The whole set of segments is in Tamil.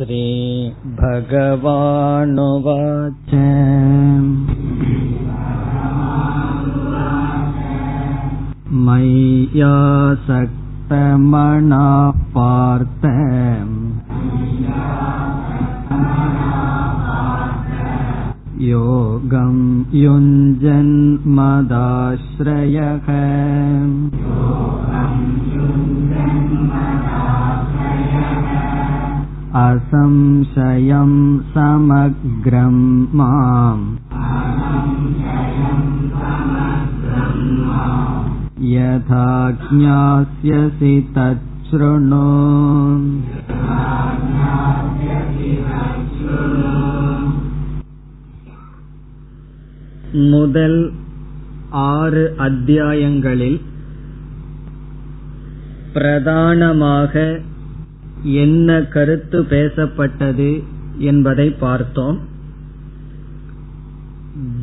श्रीभगवानुवाच मय्यासक्तमना पार्थ योगं युञ्जन्मदाश्रयः असंशयं समग्रं माम् यथा ज्ञास्यसि तच्छृणु முதல் ஆறு அத்தியாயங்களில் பிரதானமாக என்ன கருத்து பேசப்பட்டது என்பதை பார்த்தோம்.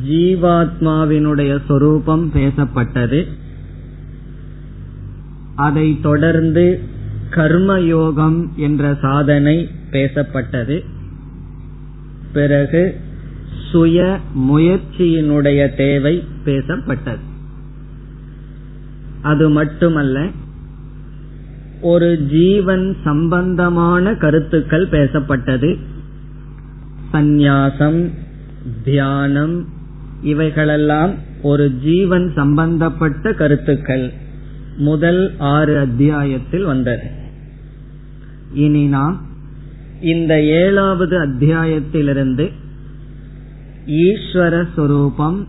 ஜீவாத்மாவினுடைய சொரூபம் பேசப்பட்டது. அதை தொடர்ந்து கர்மயோகம் என்ற சாதனை பேசப்பட்டது. பிறகு சுய முயற்சியினுடைய தேவை பேசப்பட்டது. அது மட்டுமல்ல ஒரு ஜீவன் சம்பந்தமான கருத்துக்கள் பேசப்பட்டது. சந்நியாசம் தியானம் இவைகளெல்லாம் ஒரு ஜீவன் சம்பந்தப்பட்ட கருத்துக்கள். முதல் ஆறு அத்தியாயத்தில் வந்தது. இனி நாம் இந்த ஏழாவது அத்தியாயத்திலிருந்து ஈஸ்வர சுரூபம்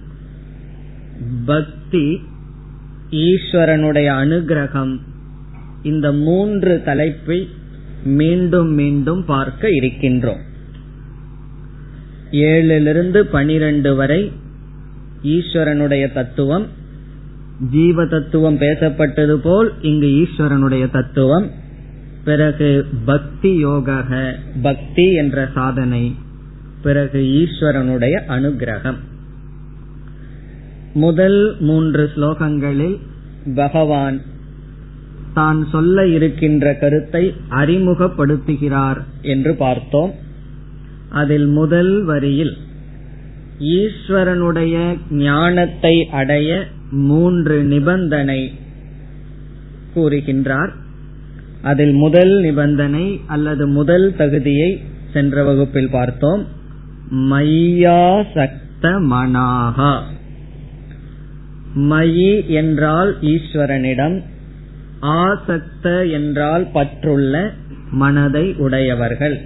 பக்தி ஈஸ்வரனுடைய அனுகிரகம் இந்த மூன்று தலைப்பை மீண்டும் மீண்டும் பார்க்க இருக்கின்றோம். ஏழிலிருந்து பனிரெண்டு வரை ஈஸ்வரனுடைய தத்துவம் ஜீவ தத்துவம் பேசப்பட்டது போல் இங்கு ஈஸ்வரனுடைய தத்துவம் பிறகு பக்தி யோக பக்தி என்ற சாதனை பிறகு ஈஸ்வரனுடைய அனுகிரகம். முதல் மூன்று ஸ்லோகங்களில் பகவான் தான் சொல்ல இருக்கின்ற கருத்தை அறிமுகப்படுத்துகிறார் என்று பார்த்தோம். அதில் முதல் வரியில் ஈஸ்வரனுடைய ஞானத்தை அடைய மூன்று நிபந்தனை கூறுகின்றார். அதில் முதல் நிபந்தனை அல்லது முதல் தகுதியை சென்ற வகுப்பில் பார்த்தோம். மையாசக்த மனாகா மயி என்றால் ஈஸ்வரனிடம் ஆசக்த என்றால் பற்றுள்ள மனதை உடையவர்கள்.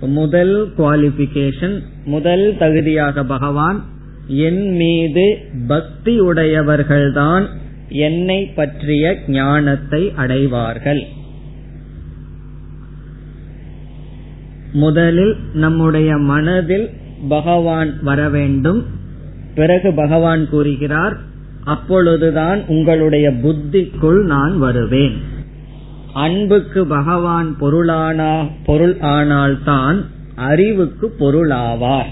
முதல் குவாலிபிகேஷன் முதல் தகுதியாக பகவான் என் மீது பக்தி உடையவர்கள்தான் என்னை பற்றிய ஞானத்தை அடைவார்கள். முதலில் நம்முடைய மனதில் பகவான் வர வேண்டும். பிறகு பகவான் கூறுகிறார் அப்பொழுதுதான் உங்களுடைய புத்திக்குள் நான் வருவேன். அன்புக்கு பகவான் பொருளானா பொருள் ஆனால்தான் அறிவுக்கு பொருளாவார்.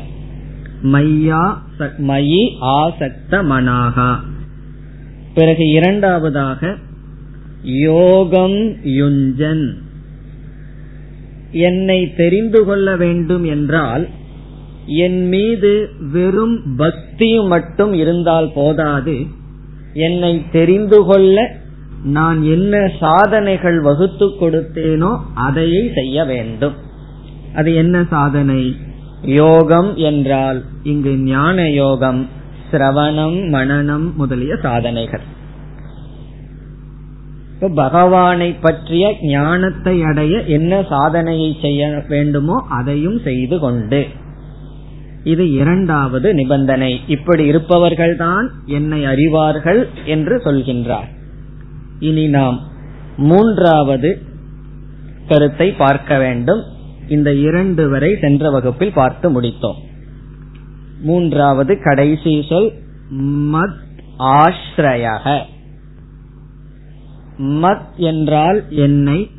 மையா மயி ஆசக்த மனாகா பிறகு இரண்டாவதாக யோகம் யுஞ்சன். என்னை தெரிந்து கொள்ள வேண்டும் என்றால் என் மீது வெறும் பக்தி மட்டும் இருந்தால் போதாது என்னை தெரிந்து கொள்ள நான் என்ன சாதனைகள் வகுத்து கொடுத்தேனோ அதையே செய்ய வேண்டும். அது என்ன சாதனை? யோகம் என்றால் இங்கு ஞான யோகம் சிரவணம் மனநம் முதலிய சாதனைகள். பகவானை பற்றிய ஞானத்தை அடைய என்ன சாதனையை செய்ய வேண்டுமோ அதையும் செய்து கொண்டு இது இரண்டாவது நிபந்தனை. இப்படி இருப்பவர்கள்தான் என்னை அறிவார்கள் என்று சொல்கின்றார். இனி நாம் மூன்றாவது கருத்தை பார்க்க வேண்டும். இந்த இரண்டு வரை சென்ற வகுப்பில் பார்த்து முடித்தோம். மூன்றாவது கடைசி சொல் மத் ஆஸ்ரயக மத் என்றால் என்னை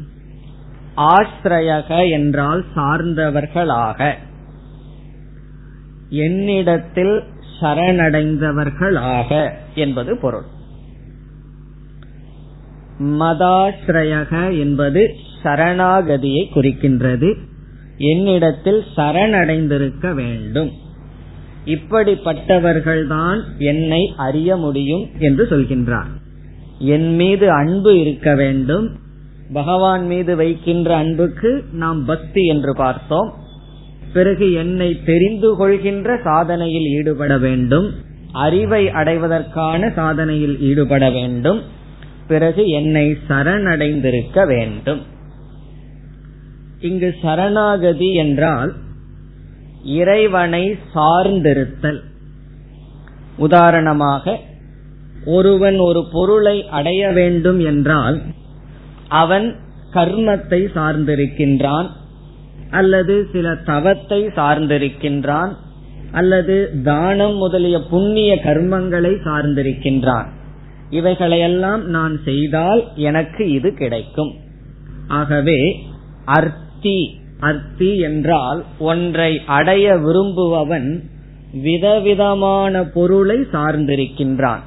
ஆஸ்ரயக என்றால் சார்ந்தவர்களாக. என்னிடத்தில் சரணடைந்தவர்களாக என்பது பொருள். மதாஸ்ரயக என்பது சரணாகதியை குறிக்கின்றது. என்னிடத்தில் சரணடைந்திருக்க வேண்டும். இப்படிப்பட்டவர்கள்தான் என்னை அறிய முடியும் என்று சொல்கின்றார். என் மீது அன்பு இருக்க வேண்டும். பகவான் மீது வைக்கின்ற அன்புக்கு நாம் பக்தி என்று பார்த்தோம். பிறகு என்னை தெரிந்து கொள்கின்ற சாதனையில் ஈடுபட வேண்டும். அறிவை அடைவதற்கான சாதனையில் ஈடுபட வேண்டும். பிறகு என்னை சரணடைந்திருக்க வேண்டும். இங்கு சரணாகதி என்றால் இறைவனை சார்ந்திருத்தல். உதாரணமாக ஒருவன் ஒரு பொருளை அடைய வேண்டும் என்றால் அவன் கர்மத்தை சார்ந்திருக்கின்றான். அல்லது சில தவத்தை சார்ந்திருக்கின்றான் அல்லது தானம் முதலிய புண்ணிய கர்மங்களை சார்ந்திருக்கின்றான். இவைகளையெல்லாம் நான் செய்தால் எனக்கு இது கிடைக்கும். ஆகவே அர்த்தி அர்த்தி என்றால் ஒன்றை அடைய விரும்புபவன் விதவிதமான பொருளை சார்ந்திருக்கின்றான்.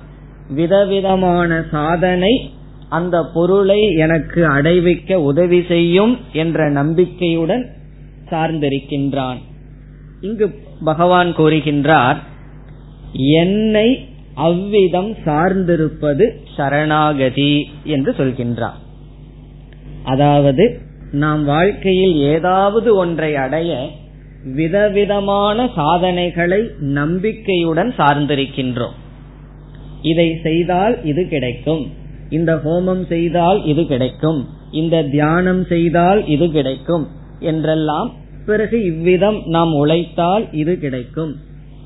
விதவிதமான சாதனை அந்த பொருளை எனக்கு அடைவிக்க உதவி செய்யும் என்ற நம்பிக்கையுடன் சார்ந்திருக்கின்றான். இங்கு பகவான் கூறுகின்றார் என்னை அவ்விதம் சார்ந்திருப்பது சரணாகதி என்று சொல்கின்றார் அதாவது நாம் வாழ்க்கையில் ஏதாவது ஒன்றை அடைய விதவிதமான சாதனைகளை நம்பிக்கையுடன் சார்ந்திருக்கின்றோம். இதை செய்தால் இது கிடைக்கும். இந்த ஹோமம் செய்தால் இது கிடைக்கும். இந்த தியானம் செய்தால் இது கிடைக்கும் என்றெல்லாம் பிறகு இவ்விதம் நாம் உழைத்தால் இது கிடைக்கும்.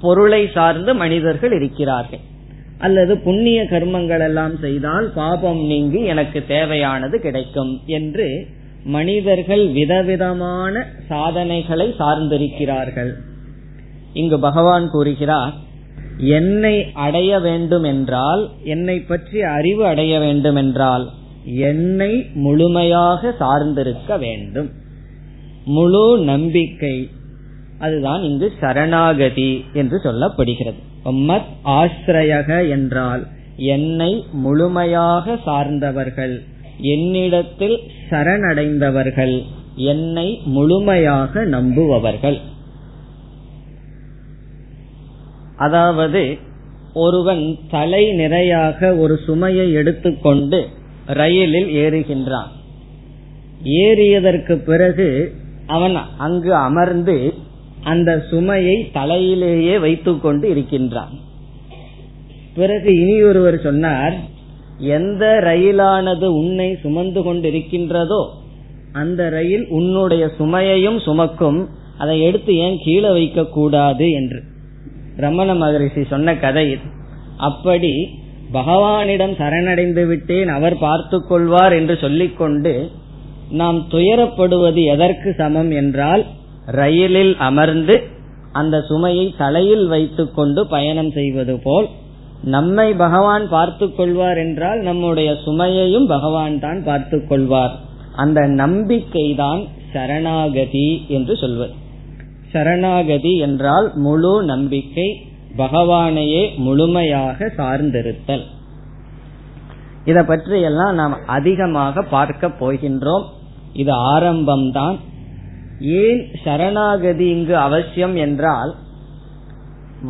பொருளை சார்ந்து மனிதர்கள் இருக்கிறார்கள். அல்லது புண்ணிய கர்மங்கள் எல்லாம் செய்தால் பாபம் நீங்கி எனக்கு தேவையானது கிடைக்கும் என்று மனிதர்கள் விதவிதமான சாதனைகளை சார்ந்திருக்கிறார்கள். இங்கு பகவான் கூறுகிறார் என்னை அடைய வேண்டும் என்றால் என்னை பற்றி அறிவு அடைய வேண்டும் என்றால் என்னை முழுமையாக சார்ந்திருக்க வேண்டும். முழு நம்பிக்கை. அதுதான் இங்கு சரணாகதி என்று சொல்லப்படுகிறது. மத் ஆசிரயக என்றால் என்னை முழுமையாக சார்ந்தவர்கள் என்னிடத்தில் சரணடைந்தவர்கள் என்னை முழுமையாக நம்புபவர்கள். அதாவது ஒருவன் தலை நிறையாக ஒரு சுமையை எடுத்துக்கொண்டு ரயிலில் ஏறுகின்றான். ஏறியதற்கு பிறகு அவன் அங்கு அமர்ந்து அந்த சுமையை தலையிலேயே வைத்துக் கொண்டு இருக்கின்றான். பிறகு இனி ஒருவர் சொன்னார் எந்த ரயிலானது உன்னை சுமந்து கொண்டிருக்கின்றதோ அந்த ரயில் உன்னுடைய சுமையையும் சுமக்கும். அதை எடுத்து ஏன் கீழே வைக்க கூடாது? என்று. ரமண மகரிஷி சொன்ன கதை அப்படி பகவானிடம் சரணடைந்து விட்டேன் அவர் பார்த்து கொள்வார் என்று சொல்லிக்கொண்டு நாம் துயரப்படுவது எதற்கு சமம் என்றால் ரயிலில் அமர்ந்து அந்த சுமையை தலையில் வைத்துக் கொண்டு பயணம் செய்வது போல் நம்மை பகவான் பார்த்து கொள்வார் என்றால் நம்முடைய சுமையையும் பகவான் தான் பார்த்து கொள்வார். அந்த நம்பிக்கை தான் சரணாகதி என்று சொல்வது. சரணாகதி என்றால் முழு நம்பிக்கை பகவானையே முழுமையாக சார்ந்திருத்தல். இதை பற்றி எல்லாம் நாம் அதிகமாக பார்க்க போகின்றோம். இது ஆரம்பம்தான். ஏன் சரணாகதி இங்கு அவசியம் என்றால்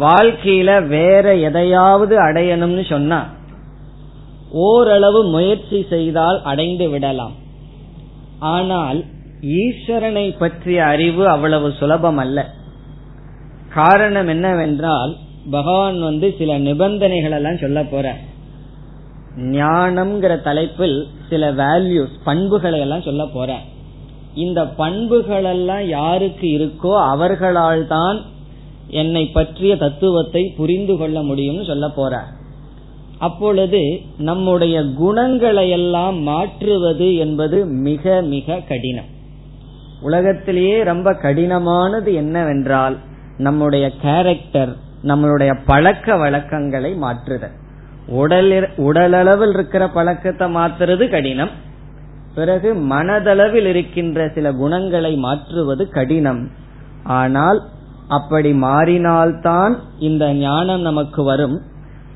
வாழ்க்கையில வேற எதையாவது அடையணும்னு சொன்னா ஓரளவு முயற்சி செய்தால் அடைந்து விடலாம். ஆனால் ஈஸ்வரனை பற்றிய அறிவு அவ்வளவு சுலபம் அல்ல காரணம் என்னவென்றால் பகவான் வந்து சில நிபந்தனைகள் எல்லாம் சொல்ல போற ஞானம்ங்கிற தலைப்பில் சில வேல்யூஸ் பண்புகளை எல்லாம் சொல்ல போற இந்த பண்புகள் எல்லாம் யாருக்கு இருக்கோ அவர்களால் தான் என்னை பற்றிய தத்துவத்தை புரிந்து கொள்ள முடியும்னு சொல்ல போற அப்பொழுது நம்முடைய குணங்களை எல்லாம் மாற்றுவது என்பது மிக மிக கடினம். உலகத்திலேயே ரொம்ப கடினமானது என்னவென்றால் நம்முடைய கேரக்டர் நம்மளுடைய பழக்க வழக்கங்களை மாற்றுதல். உடல் உடலளவில் இருக்கிற பழக்கத்தை மாத்துறது கடினம். பிறகு மனதளவில் இருக்கின்ற சில குணங்களை மாற்றுவது கடினம். ஆனால் அப்படி மாறினால்தான் இந்த ஞானம் நமக்கு வரும்.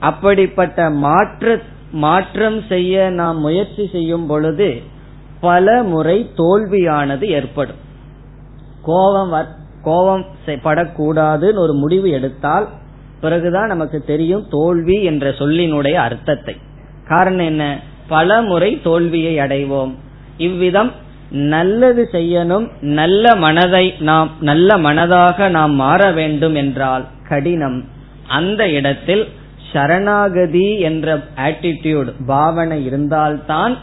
அப்படிப்பட்ட மாற்ற மாற்றம் செய்ய நாம் முயற்சி செய்யும் பொழுது பல முறை தோல்வியானது ஏற்படும். கோபம் கோபம் படக்கூடாதுன்னு ஒரு முடிவு எடுத்தால் பிறகுதான் நமக்கு தெரியும் தோல்வி என்ற சொல்லினுடைய அர்த்தத்தை. காரணம் என்ன? பல முறை தோல்வியை அடைவோம். இவ்விதம் நல்லது செய்யணும் நல்ல மனதை நாம் நல்ல மனதாக நாம் மாற வேண்டும் என்றால் கடினம். அந்த இடத்தில் சரணாகதி என்ற ஆட்டிடியூட் பாவனை இருந்தால்தான்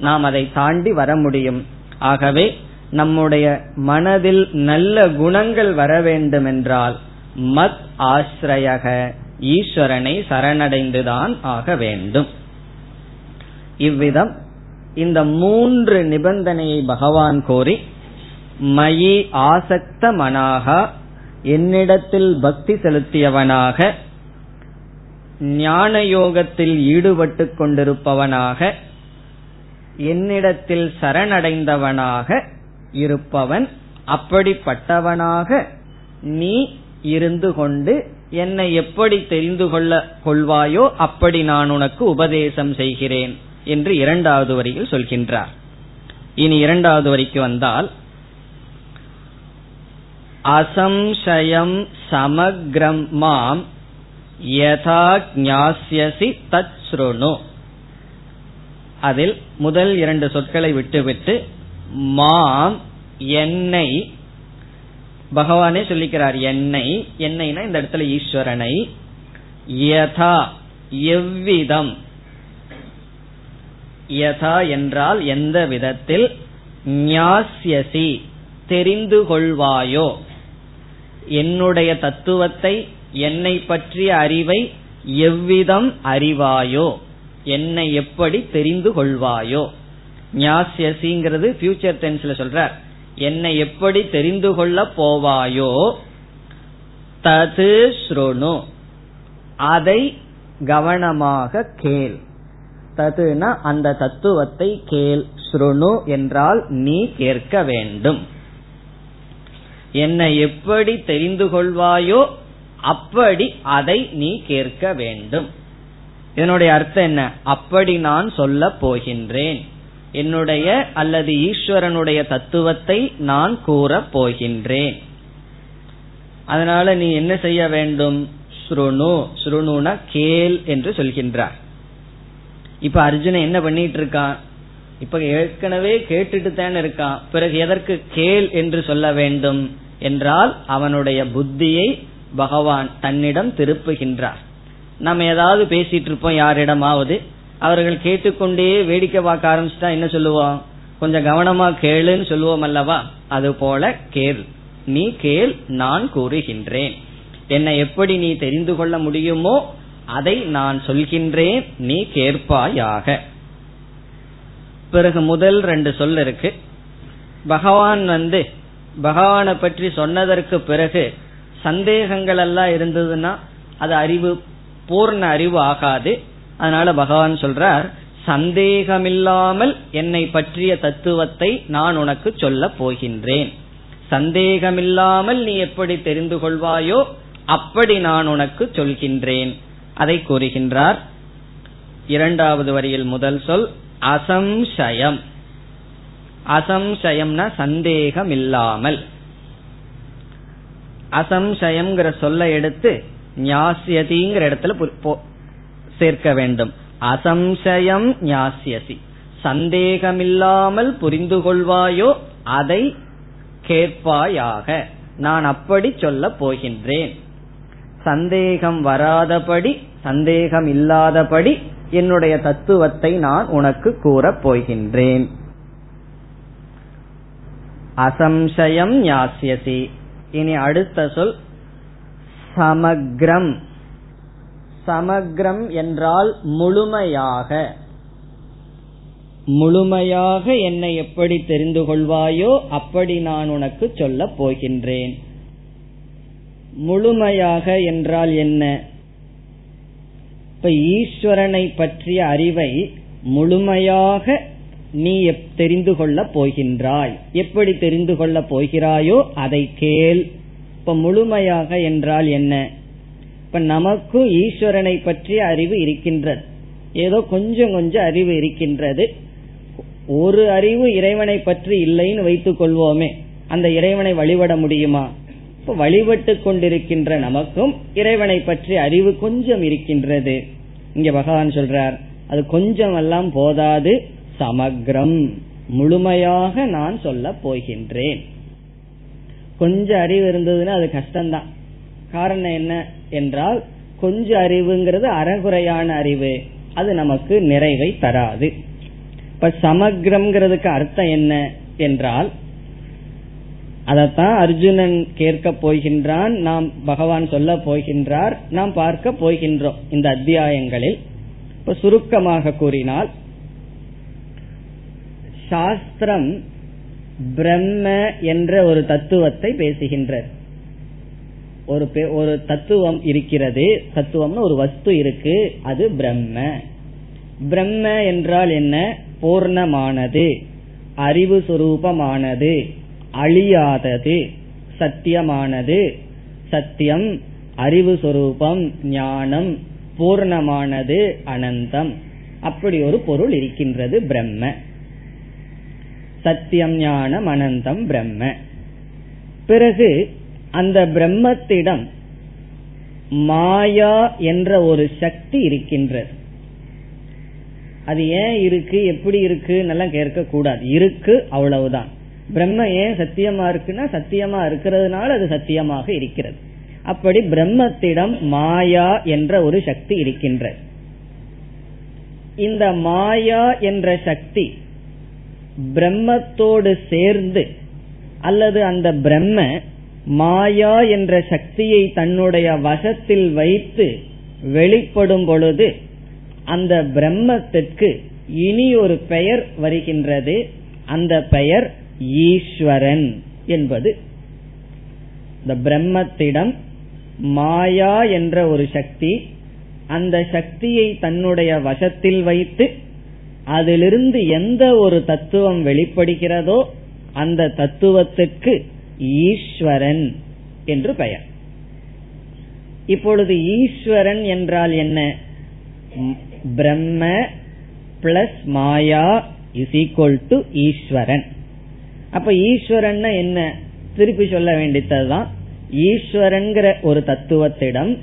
நாம் அதை தாண்டி வர முடியும். ஆகவே நம்முடைய மனதில் நல்ல குணங்கள் வர வேண்டும் என்றால் மத் ஆசிரயக ஈஸ்வரனை சரணடைந்துதான் ஆக வேண்டும். இவ்விதம் இந்த மூன்று நிபந்தனையை பகவான் கோரி மயி ஆசக்த மனாகா என்னிடத்தில் பக்தி செலுத்தியவனாக ஞான யோகத்தில் ஈடுபட்டு கொண்டிருப்பவனாக என்னிடத்தில் சரணடைந்தவனாக இருப்பவன் அப்படிப்பட்டவனாக நீ இருந்து கொண்டு என்னை எப்படி தெரிந்து கொள்ள கொள்வாயோ அப்படி நான் உனக்கு உபதேசம் செய்கிறேன் என்று இரண்டாவது வரியில் சொல்கின்றார். இனி இரண்டாவது வரிக்கு வந்தால் அசம்சயம் சமக்ரம் மாம் யதா ஞாசியசி தச்ருணு அதில் முதல் இரண்டு சொற்களை விட்டுவிட்டு மாம் என்னை பகவானே சொல்லிக்கிறார் என்னை என்னைனா இந்த இடத்துல ஈஸ்வரனை. யதா எவ்விதம் யதா என்றால் எந்த விதத்தில்? ஞாசியசி தெரிந்து கொள்வாயோ என்னுடைய தத்துவத்தை என்னை பற்றிய அறிவை எவ்விதம் அறிவாயோ என்னை எப்படி தெரிந்து கொள்வாயோ ஞாசியசிங்கிறது ஃபியூச்சர் டென்ஸ்ல சொல்றார். என்னை எப்படி தெரிந்து கொள்ள போவாயோ தது ஸ்ருணு. அதை கவனமாக கேள். ததுனா அந்த தத்துவத்தை கேள். ஸ்ருணு என்றால் நீ கேட்க வேண்டும். என்னை எப்படி தெரிந்து கொள்வாயோ அப்படி அதை நீ கேட்க வேண்டும். இதனுடைய அர்த்தம் என்ன? அப்படி நான் சொல்ல போகின்றேன். என்னுடைய அல்லது ஈஸ்வரனுடைய தத்துவத்தை நான் கூற போகின்றேன். அதனால நீ என்ன செய்ய வேண்டும்? ஸ்ருணு. ஸ்ருணுனா கேள் என்று சொல்கின்றார். இப்ப அர்ஜுனன் என்ன பண்ணிட்டு இருக்கான்? இப்ப ஏற்கனவே கேட்டுட்டு தானே இருக்கான். பிறகு எதற்கு கேள் என்று சொல்ல வேண்டும்? என்றால் அவனுடைய புத்தியை பகவான் தன்னிடம் திருப்புகின்றார். நம்ம ஏதாவது பேசிட்டு இருப்போம் யாரிடமாவது. அவர்கள் கேட்டுக்கொண்டே வேடிக்கை பார்க்க ஆரம்பிச்சுட்டா என்ன சொல்லுவோம்? கொஞ்சம் கவனமா கேளுன்னு சொல்லுவோம் அல்லவா? அது போல கேள். நீ கேள் நான் கூறுகின்றேன். என்னை எப்படி நீ தெரிந்து கொள்ள முடியுமோ அதை நான் சொல்கின்றேன். நீ கேட்பாயாக. பிறகு முதல் ரெண்டு சொல் இருக்கு. பகவான் வந்து பகவானை பற்றி சொன்னதற்கு பிறகு சந்தேகங்கள் எல்லாம் இருந்ததுன்னா அது அறிவு பூர்ண அறிவு ஆகாது. அதனால பகவான் சொல்றார் சந்தேகமில்லாமல் என்னை பற்றிய தத்துவத்தை நான் உனக்கு சொல்ல போகின்றேன். சந்தேகமில்லாமல் நீ எப்படி தெரிந்து கொள்வாயோ அப்படி நான் உனக்கு சொல்கின்றேன். அதை கூறுகின்றார். இரண்டாவது வரியில் முதல் சொல் அசம்சயம். அசம்சயம்னா சந்தேகம் இல்லாமல் அசம்சயம்ங்கிற சொல்ல எடுத்து ஞாசியதிங்கிற இடத்துல சேர்க்க வேண்டும். அசம்சயம் ஞாசியசி சந்தேகமில்லாமல் புரிந்து கொள்வாயோ? அதை கேட்பாயாக. நான் அப்படி சொல்ல போகின்றேன். சந்தேகம் வராதபடி சந்தேகம் இல்லாதபடி என்னுடைய தத்துவத்தை நான் உனக்கு கூறப் போகின்றேன். அசம்சயம் ஞாசியசி இனி அடுத்த சொல் சமக்ரம். சமக்ரம் என்றால் முழுமையாக. முழுமையாக என்னை எப்படி தெரிந்து கொள்வாயோ அப்படி நான் உனக்கு சொல்லப் போகின்றேன். முழுமையாக என்றால் என்ன? இப்ப ஈஸ்வரனை பற்றிய அறிவை முழுமையாக நீ தெரிந்து கொள்ள போகின்றாய். எப்படி தெரிந்து கொள்ள போகிறாயோ அதை கேள். இப்ப முழுமையாக என்றால் என்ன? இப்ப நமக்கும் ஈஸ்வரனை பற்றிய அறிவு இருக்கின்றது. ஏதோ கொஞ்சம் கொஞ்சம் அறிவு இருக்கின்றது. ஒரு அறிவு இறைவனை பற்றி இல்லைன்னு வைத்துக் கொள்வோமே. அந்த இறைவனை வழிபட முடியுமா? இப்ப வழிபட்டு கொண்டிருக்கின்ற நமக்கும் இறைவனை பற்றி அறிவு கொஞ்சம் இருக்கின்றது. இங்க பகவான் சொல்றார் அது கொஞ்சம் எல்லாம் போதாது சமக்ரம். முழுமையாக நான் சொல்ல போகின்றேன். கொஞ்சம் அறிவு இருந்ததுன்னா அது கஷ்டம்தான். காரணம் என்ன என்றால் கொஞ்சம் அறிவுங்கிறது அறகுறையான அறிவு. அது நமக்கு நிறைவை தராது. இப்ப சமக்ரம்ங்கிறதுக்கு அர்த்தம் என்ன என்றால் அதத்தான் அர்ஜுனன் கேட்க போகின்றான் நாம் பகவான் சொல்ல போகின்றார் நாம் பார்க்க போகின்றோம் இந்த அத்தியாயங்களில். இப்ப சுருக்கமாக கூறினால் சாஸ்திரம் பிரம்ம என்ற ஒரு தத்துவத்தை பேசுகின்றது. ஒரு ஒரு தத்துவம் இருக்கிறது. தத்துவம்னு ஒரு வஸ்து இருக்கு. அது பிரம்ம. பிரம்ம என்றால் என்ன? பூர்ணமானது. அறிவு சுரூபமானது. அழியாதது. சத்தியமானது. சத்தியம் அறிவு சுரூபம் ஞானம் பூர்ணமானது அனந்தம். அப்படி ஒரு பொருள் இருக்கின்றது பிரம்ம. சத்தியம் ஞானம் அனந்தம் பிரம்ம. பிறகு அந்த பிரம்மத்திடம் மாயா என்ற ஒரு சக்தி இருக்கின்றது. அது ஏன் இருக்கு எப்படி இருக்குன்னெல்லாம் கேட்க கூடாது. இருக்கு அவ்வளவுதான். பிரம்ம ஏன் சத்தியமா இருக்குன்னா சத்தியமா இருக்கிறதுனால அது சத்தியமாக இருக்கிறது. அப்படி பிரம்மத்திடம் மாயா என்ற ஒரு சக்தி இருக்கின்றது. இந்த மாயா என்ற சக்தி பிரம்மத்தோடு சேர்ந்து அல்லது அந்த பிரம்ம மாயா என்ற சக்தியை தன்னுடைய வசத்தில் வைத்து வெளிப்படும் பொழுது அந்த பிரம்மத்திற்கு இனி ஒரு பெயர் வருகின்றது. அந்த பெயர் ஈஸ்வரன் என்பது. இந்த பிரம்மத்திடம் மாயா என்ற ஒரு சக்தி அந்த சக்தியை தன்னுடைய வசத்தில் வைத்து அதிலிருந்து எந்த ஒரு தத்துவம் வெளிப்படுகிறதோ அந்த தத்துவத்துக்கு ஈஸ்வரன் என்று பெயர். இப்பொழுது ஈஸ்வரன் என்றால் என்ன? Brahma plus Maya is equal to Eswaran. அப்ப ஈஸ்வரன் என்ன? திருப்பி சொல்ல வேண்டியதுதான். ஈஸ்வரன்கிற ஒரு தத்துவத்திடம்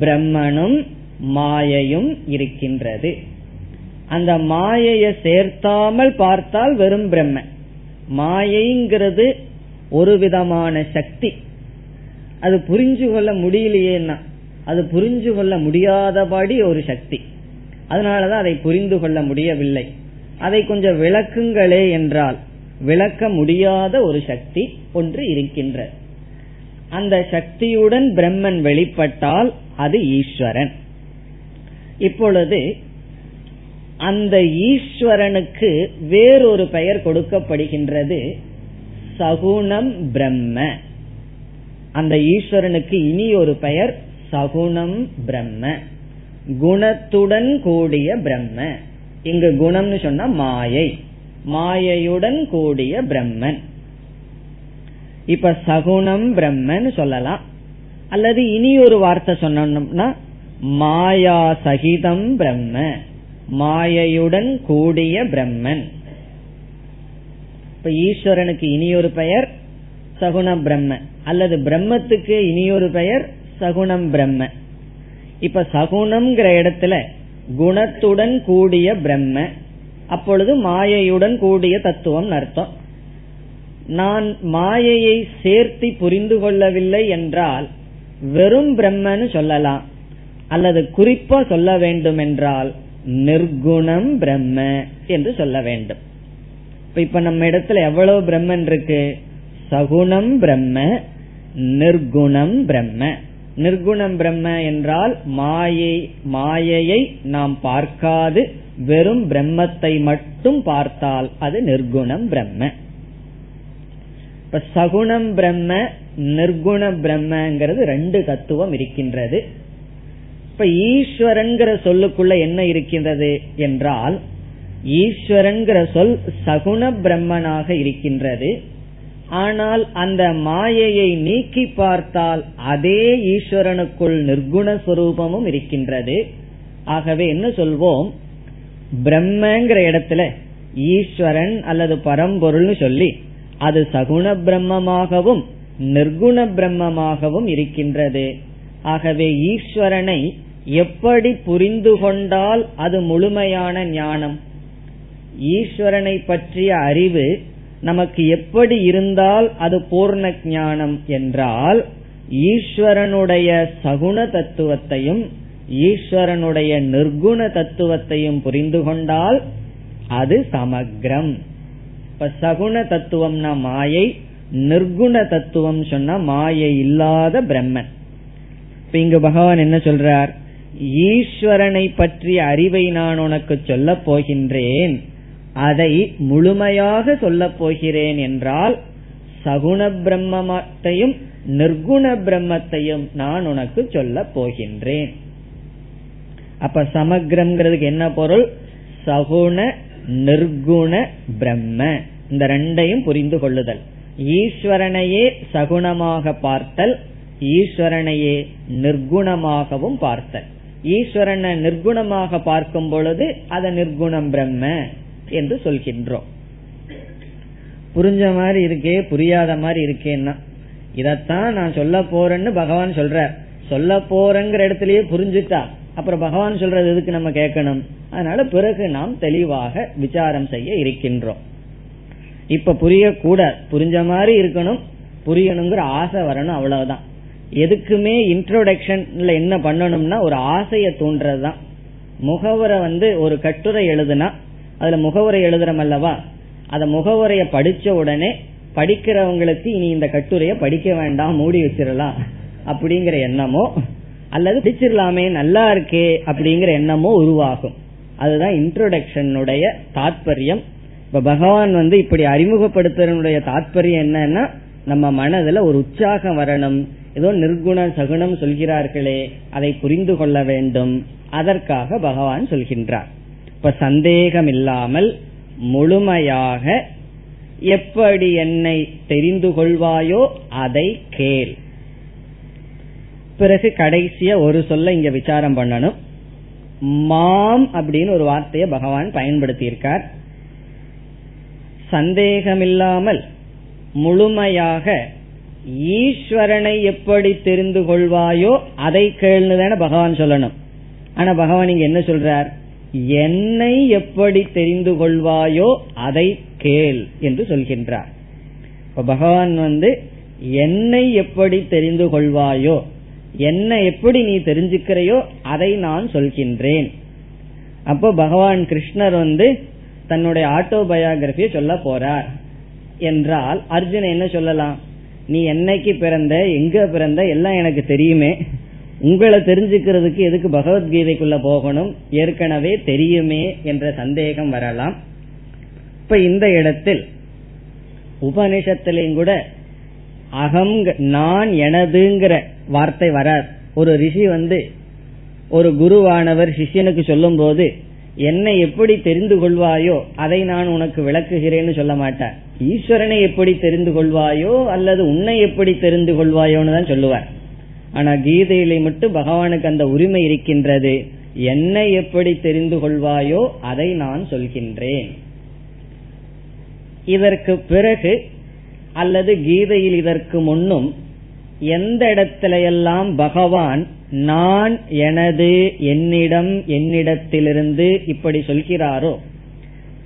பிரம்மனும் மாயையும் இருக்கின்றது. அந்த மாயைய சேர்த்தாமல் பார்த்தால் வெறும் பிரம்ம மாயைங்கிறது ஒரு விதமான சக்தி. அது புரிஞ்சு கொள்ள முடியலையேன்னா அது புரிஞ்சு கொள்ள முடியாதபடி ஒரு சக்தி. அதனாலதான் அதை புரிந்து கொள்ள முடியவில்லை. அதை கொஞ்சம் விளக்குங்களே என்றால் விளக்க முடியாத ஒரு சக்தி ஒன்று இருக்கின்ற அந்த சக்தியுடன் பிரம்மன் வெளிப்பட்டால் அது ஈஸ்வரன். இப்பொழுது அந்த ஈஸ்வரனுக்கு வேறொரு பெயர் கொடுக்கப்படுகின்றது சகுணம் பிரம்ம. அந்த ஈஸ்வரனுக்கு இனி ஒரு பெயர் சகுணம் பிரம்ம. குணத்துடன் கூடிய பிரம்ம. இங்கு குணம்னு சொன்னா மாயை. மாயையுடன் கூடிய பிரம்மன். இப்ப சகுணம் பிரம்மன் சொல்லலாம். அல்லது இனி ஒரு வார்த்தை சொன்னோம்னா மாயா சகிதம் பிரம்ம. மாயையுடன் கூடிய பிரம்மன். இப்ப ஈஸ்வரனுக்கு இனியொரு பெயர் சகுண பிரம்ம. அல்லது பிரம்மத்துக்கு இனியொரு பெயர் சகுணம் பிரம்ம. இப்ப சகுணம்ங்கிற இடத்துல குணத்துடன் கூடிய பிரம்ம அப்பொழுது மாயையுடன் கூடிய தத்துவம் அர்த்தம். நான் மாயையை சேர்த்தி புரிந்து கொள்ளவில்லை என்றால் வெறும் பிரம்மன்னு சொல்லலாம். அல்லது குறிப்பா சொல்ல வேண்டும் என்றால் நிர்குணம் பிரம்ம என்று சொல்ல வேண்டும். இப்ப நம்ம இடத்துல எவ்வளவு பிரம்மன் இருக்கு? சகுணம் பிரம்ம நிர்குணம் பிரம்ம. நிர்குணம் பிரம்ம என்றால் மாயை மாயையை நாம் பார்க்காது வெறும் பிரம்மத்தை மட்டும் பார்த்தால் அது நிர்குணம் பிரம்ம. இப்ப சகுணம் பிரம்ம நிர்குண பிரம்மங்கிறது ரெண்டு தத்துவம் இருக்கின்றது. இப்ப ஈஸ்வரன் சொல்லுக்குள்ள என்ன இருக்கின்றது என்றால் ஈஸ்வரன்கிற சொல் சகுண பிரம்மனாக இருக்கின்றது. ஆனால் அந்த மாயையை நீக்கி பார்த்தால் அதே ஈஸ்வரனுக்குள் நிர்குண சுரூபமும் இருக்கின்றது. ஆகவே என்ன சொல்வோம்? பிரம்மங்கிற இடத்துல ஈஸ்வரன் அல்லது பரம்பொருள்னு சொல்லி அது சகுண பிரம்மமாகவும் நிர்குண பிரம்மமாகவும் இருக்கின்றது. ஆகவே ஈஸ்வரனை எப்படி புரிந்து கொண்டால் அது முழுமையான ஞானம்? ஈஸ்வரனை பற்றிய அறிவு நமக்கு எப்படி இருந்தால் அது பூர்ண ஞானம் என்றால் ஈஸ்வரனுடைய சகுண தத்துவத்தையும் ஈஸ்வரனுடைய நிர்குண தத்துவத்தையும் புரிந்து கொண்டால் அது சமக்ரம். இப்ப சகுண தத்துவம்னா மாயை நிர்குண தத்துவம் சொன்னா மாயை இல்லாத பிரம்மன். இப்ப இங்கு பகவான் என்ன சொல்றார்? ஈஸ்வரனை பற்றிய அறிவை நான் உனக்கு சொல்லப் போகின்றேன். அதை முழுமையாக சொல்லப் போகிறேன் என்றால் சகுண பிரம்மத்தையும் நிர்குண பிரம்மத்தையும் நான் உனக்கு சொல்லப் போகின்றேன். அப்ப சமக்ரம்ங்கிறதுக்கு என்ன பொருள்? சகுண நிர்குண பிரம்ம. இந்த ரெண்டையும் புரிந்து கொள்ளுதல். ஈஸ்வரனையே சகுணமாக பார்த்தல் ஈஸ்வரனையே நிர்குணமாகவும் பார்த்தல். ஈஸ்வரனை நிர்குணமாக பார்க்கும் பொழுது அத நிர்குணம் பிரம்ம. என்று சொல்கின்றோம். புரிஞ்ச மாதிரி இருக்கே புரியாத மாதிரி இருக்கேன்னா இதத்தான் நான் சொல்ல போறேன்னு பகவான் சொல்ற சொல்ல போறேங்கிற இடத்துலயே புரிஞ்சுட்டா அப்புறம் பகவான் சொல்றது எதுக்கு நம்ம கேட்கணும்? அதனால பிறகு நாம் தெளிவாக விசாரம் செய்ய இருக்கின்றோம். இப்ப புரிய கூட புரிஞ்ச மாதிரி இருக்கணும் புரியணுங்கிற ஆசை வரணும் அவ்வளவுதான். எதுக்குமே இன்ட்ரோடக்ஷன்ல என்ன பண்ணணும்னா ஒரு ஆசைய தூண்டுறதுதான். முகவரை வந்து ஒரு கட்டுரை எழுதுனா அதுல முகவரை எழுதுறோம் அல்லவா அத முகவுரைய படிச்ச உடனே படிக்கிறவங்களுக்கு இனி இந்த கட்டுரைய படிக்க வேண்டாம் மூடி வச்சிடலாம் அப்படிங்கிற எண்ணமோ அல்லது படிச்சிடலாமே நல்லா இருக்கே அப்படிங்கிற எண்ணமோ உருவாகும். அதுதான் இன்ட்ரோடக்ஷனுடைய தாற்பயம் இப்ப பகவான் வந்து இப்படி அறிமுகப்படுத்துறனுடைய தாற்பயம் என்னன்னா நம்ம மனதுல ஒரு உற்சாகம் வரணும். ஏதோ நிர்குண சகுணம் சொல்கிறார்களே அதை புரிந்து கொள்ள வேண்டும். அதற்காக பகவான் சொல்கின்றார். இப்ப சந்தேகம் இல்லாமல் முழுமையாக எப்படி என்னை தெரிந்து கொள்வாயோ அதை கேள். பிறகு கடைசிய ஒரு சொல்ல இங்க விசாரம் பண்ணணும். மாம் அப்படின்னு ஒரு வார்த்தையை பகவான் பயன்படுத்தியிருக்கார். சந்தேகமில்லாமல் முழுமையாக ஈஸ்வரனை எப்படி தெரிந்து கொள்வாயோ அதை கேள்னுதான பகவான் சொல்லணும். ஆனா பகவான் இங்க என்ன சொல்றார்? என்னை எப்படி தெரிந்து கொள்வாயோ அதை கேள் என்று சொல்கின்றார். இப்ப பகவான் வந்து என்னை எப்படி தெரிந்து கொள்வாயோ என்ன எப்படி நீ தெரிஞ்சுக்கிறையோ அதை நான் சொல்கின்றேன். அப்போ பகவான் கிருஷ்ணர் வந்து தன்னுடைய ஆட்டோபயோகிராபியை சொல்ல போறார். என்றால் அர்ஜுன் என்ன சொல்லலாம்? நீ என்னைக்கு பிறந்த எங்க பிறந்த எல்லாம் எனக்கு தெரியுமே. உங்களை தெரிஞ்சுக்கிறதுக்கு எதுக்கு பகவத்கீதைக்குள்ள போகணும்? ஏற்கனவே தெரியுமே என்ற சந்தேகம் வரலாம். இப்ப இந்த இடத்தில் உபனிஷத்திலையும் கூட அகம் நான் எனதுங்கிற வார்த்தை வரார் ஒரு ரிஷி வந்து ஒரு குருவானவர் சிஷ்யனுக்கு சொல்லும் போது என்னை எப்படி தெரிந்து கொள்வாயோ அதை நான் உனக்கு விளக்குகிறேன்னு சொல்ல மாட்டேன் ஈஸ்வரனை எப்படி தெரிந்து கொள்வாயோ அல்லது உன்னை எப்படி தெரிந்து கொள்வாயோன்னு தான் சொல்லுவார். ஆனா கீதையிலே மட்டும் பகவானுக்கு அந்த உரிமை இருக்கின்றது. என்னை எப்படி தெரிந்து கொள்வாயோ அதை நான் சொல்கின்றேன். இதற்கு பிறகு அல்லது கீதையில் இதற்கு முன்னும் எந்த இடத்திலையெல்லாம் பகவான் நான் எனது என்னிடம் என்னிடத்திலிருந்து இப்படி சொல்கிறாரோ